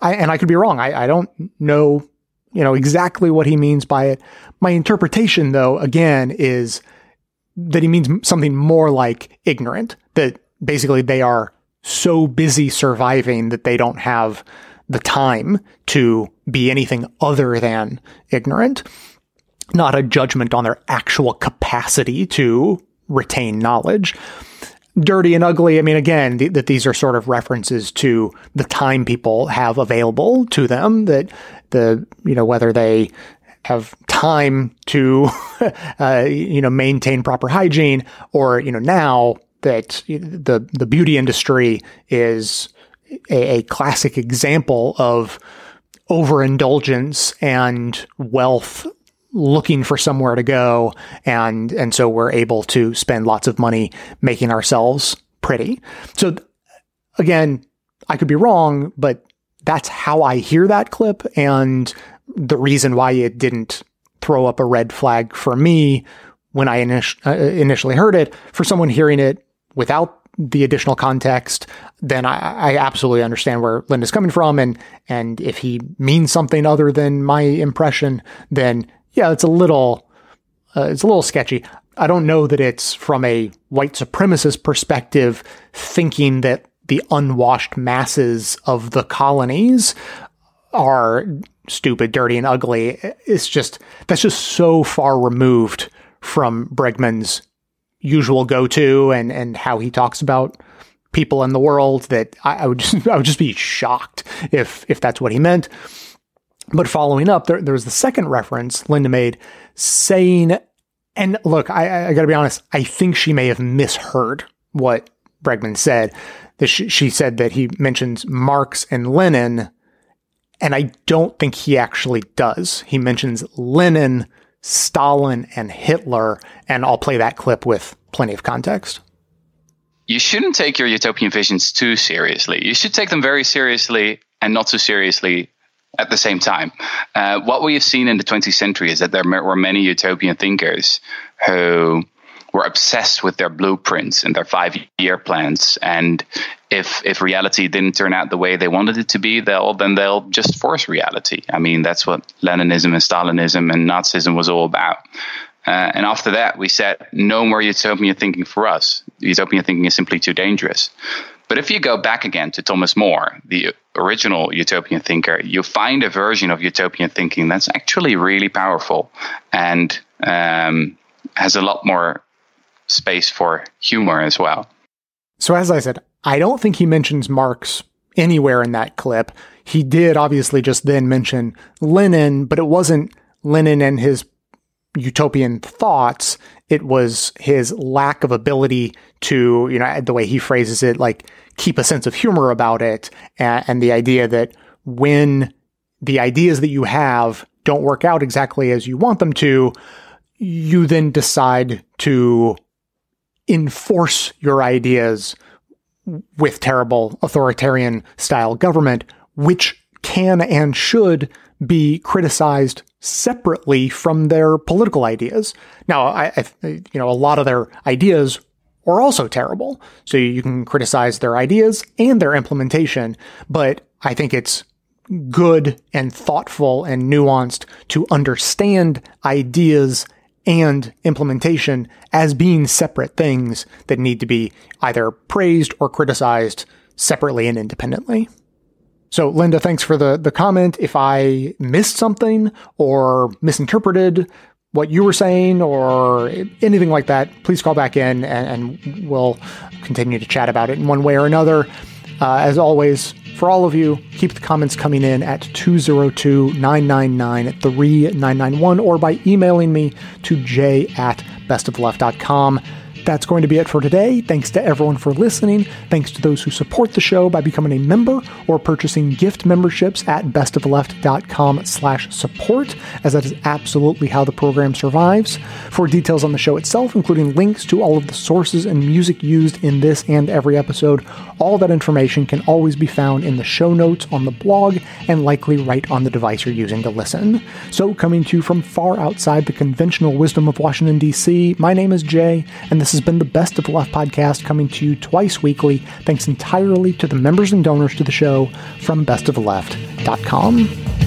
I, and I could be wrong. I, I don't know you know exactly what he means by it. My interpretation, though, again, is that he means something more like ignorant. That basically they are so busy surviving that they don't have the time to be anything other than ignorant, not a judgment on their actual capacity to retain knowledge. Dirty and ugly, I mean, again, th- that these are sort of references to the time people have available to them, that the, you know, whether they have time to, *laughs* uh, you know, maintain proper hygiene or, you know, now that the, the beauty industry is a, a classic example of overindulgence and wealth looking for somewhere to go and and so we're able to spend lots of money making ourselves pretty. So again, I could be wrong, but that's how I hear that clip and the reason why it didn't throw up a red flag for me when I init- uh, initially heard it for someone hearing it without the additional context, then I, I, absolutely understand where Linda's coming from. And, and if he means something other than my impression, then yeah, it's a little, uh, it's a little sketchy. I don't know that it's from a white supremacist perspective, thinking that the unwashed masses of the colonies are stupid, dirty, and ugly. It's just, that's just so far removed from Bregman's usual go to and, and how he talks about people in the world that I, I, would *laughs* just I would just be shocked if if that's what he meant. But following up, there, there was the second reference Linda made saying, and look, I, I got to be honest, I think she may have misheard what Bregman said. That she, she said that he mentions Marx and Lenin, and I don't think he actually does. He mentions Lenin, Stalin, and Hitler, and I'll play that clip with plenty of context you shouldn't take your utopian visions too seriously. You should take them very seriously and not too seriously at the same time. Uh, what we have seen in the 20th century is that there were many utopian thinkers who were obsessed with their blueprints and their five year plans. And if if reality didn't turn out the way they wanted it to be, they'll then they'll just force reality. I mean, that's what Leninism and Stalinism and Nazism was all about. Uh, and after that, we said, no more utopian thinking for us. Utopian thinking is simply too dangerous. But if you go back again to Thomas More, the original utopian thinker, you find a version of utopian thinking that's actually really powerful and um, has a lot more space for humor as well. So, as I said, I don't think he mentions Marx anywhere in that clip. He did obviously just then mention Lenin, but it wasn't Lenin and his utopian thoughts. It was his lack of ability to, you know, the way he phrases it, like keep a sense of humor about it. And, and the idea that when the ideas that you have don't work out exactly as you want them to, you then decide to enforce your ideas with terrible authoritarian style government, which can and should be criticized separately from their political ideas. Now, I, I, you know, a lot of their ideas are also terrible. So you can criticize their ideas and their implementation, but I think it's good and thoughtful and nuanced to understand ideas and implementation as being separate things that need to be either praised or criticized separately and independently. So, Linda, thanks for the, the comment. If I missed something or misinterpreted what you were saying or anything like that, please call back in and, and we'll continue to chat about it in one way or another. Uh, as always, for all of you, keep the comments coming in at 202 999 3991 or by emailing me to j at bestoftheleft.com. That's going to be it for today. Thanks to everyone for listening. Thanks to those who support the show by becoming a member or purchasing gift memberships at bestoftheleft.com slash support, as that is absolutely how the program survives. For details on the show itself, including links to all of the sources and music used in this and every episode, all that information can always be found in the show notes on the blog and likely right on the device you're using to listen. So, coming to you from far outside the conventional wisdom of Washington, D.C., my name is Jay, and this has been the Best of the Left podcast coming to you twice weekly, thanks entirely to the members and donors to the show from bestoftheleft.com.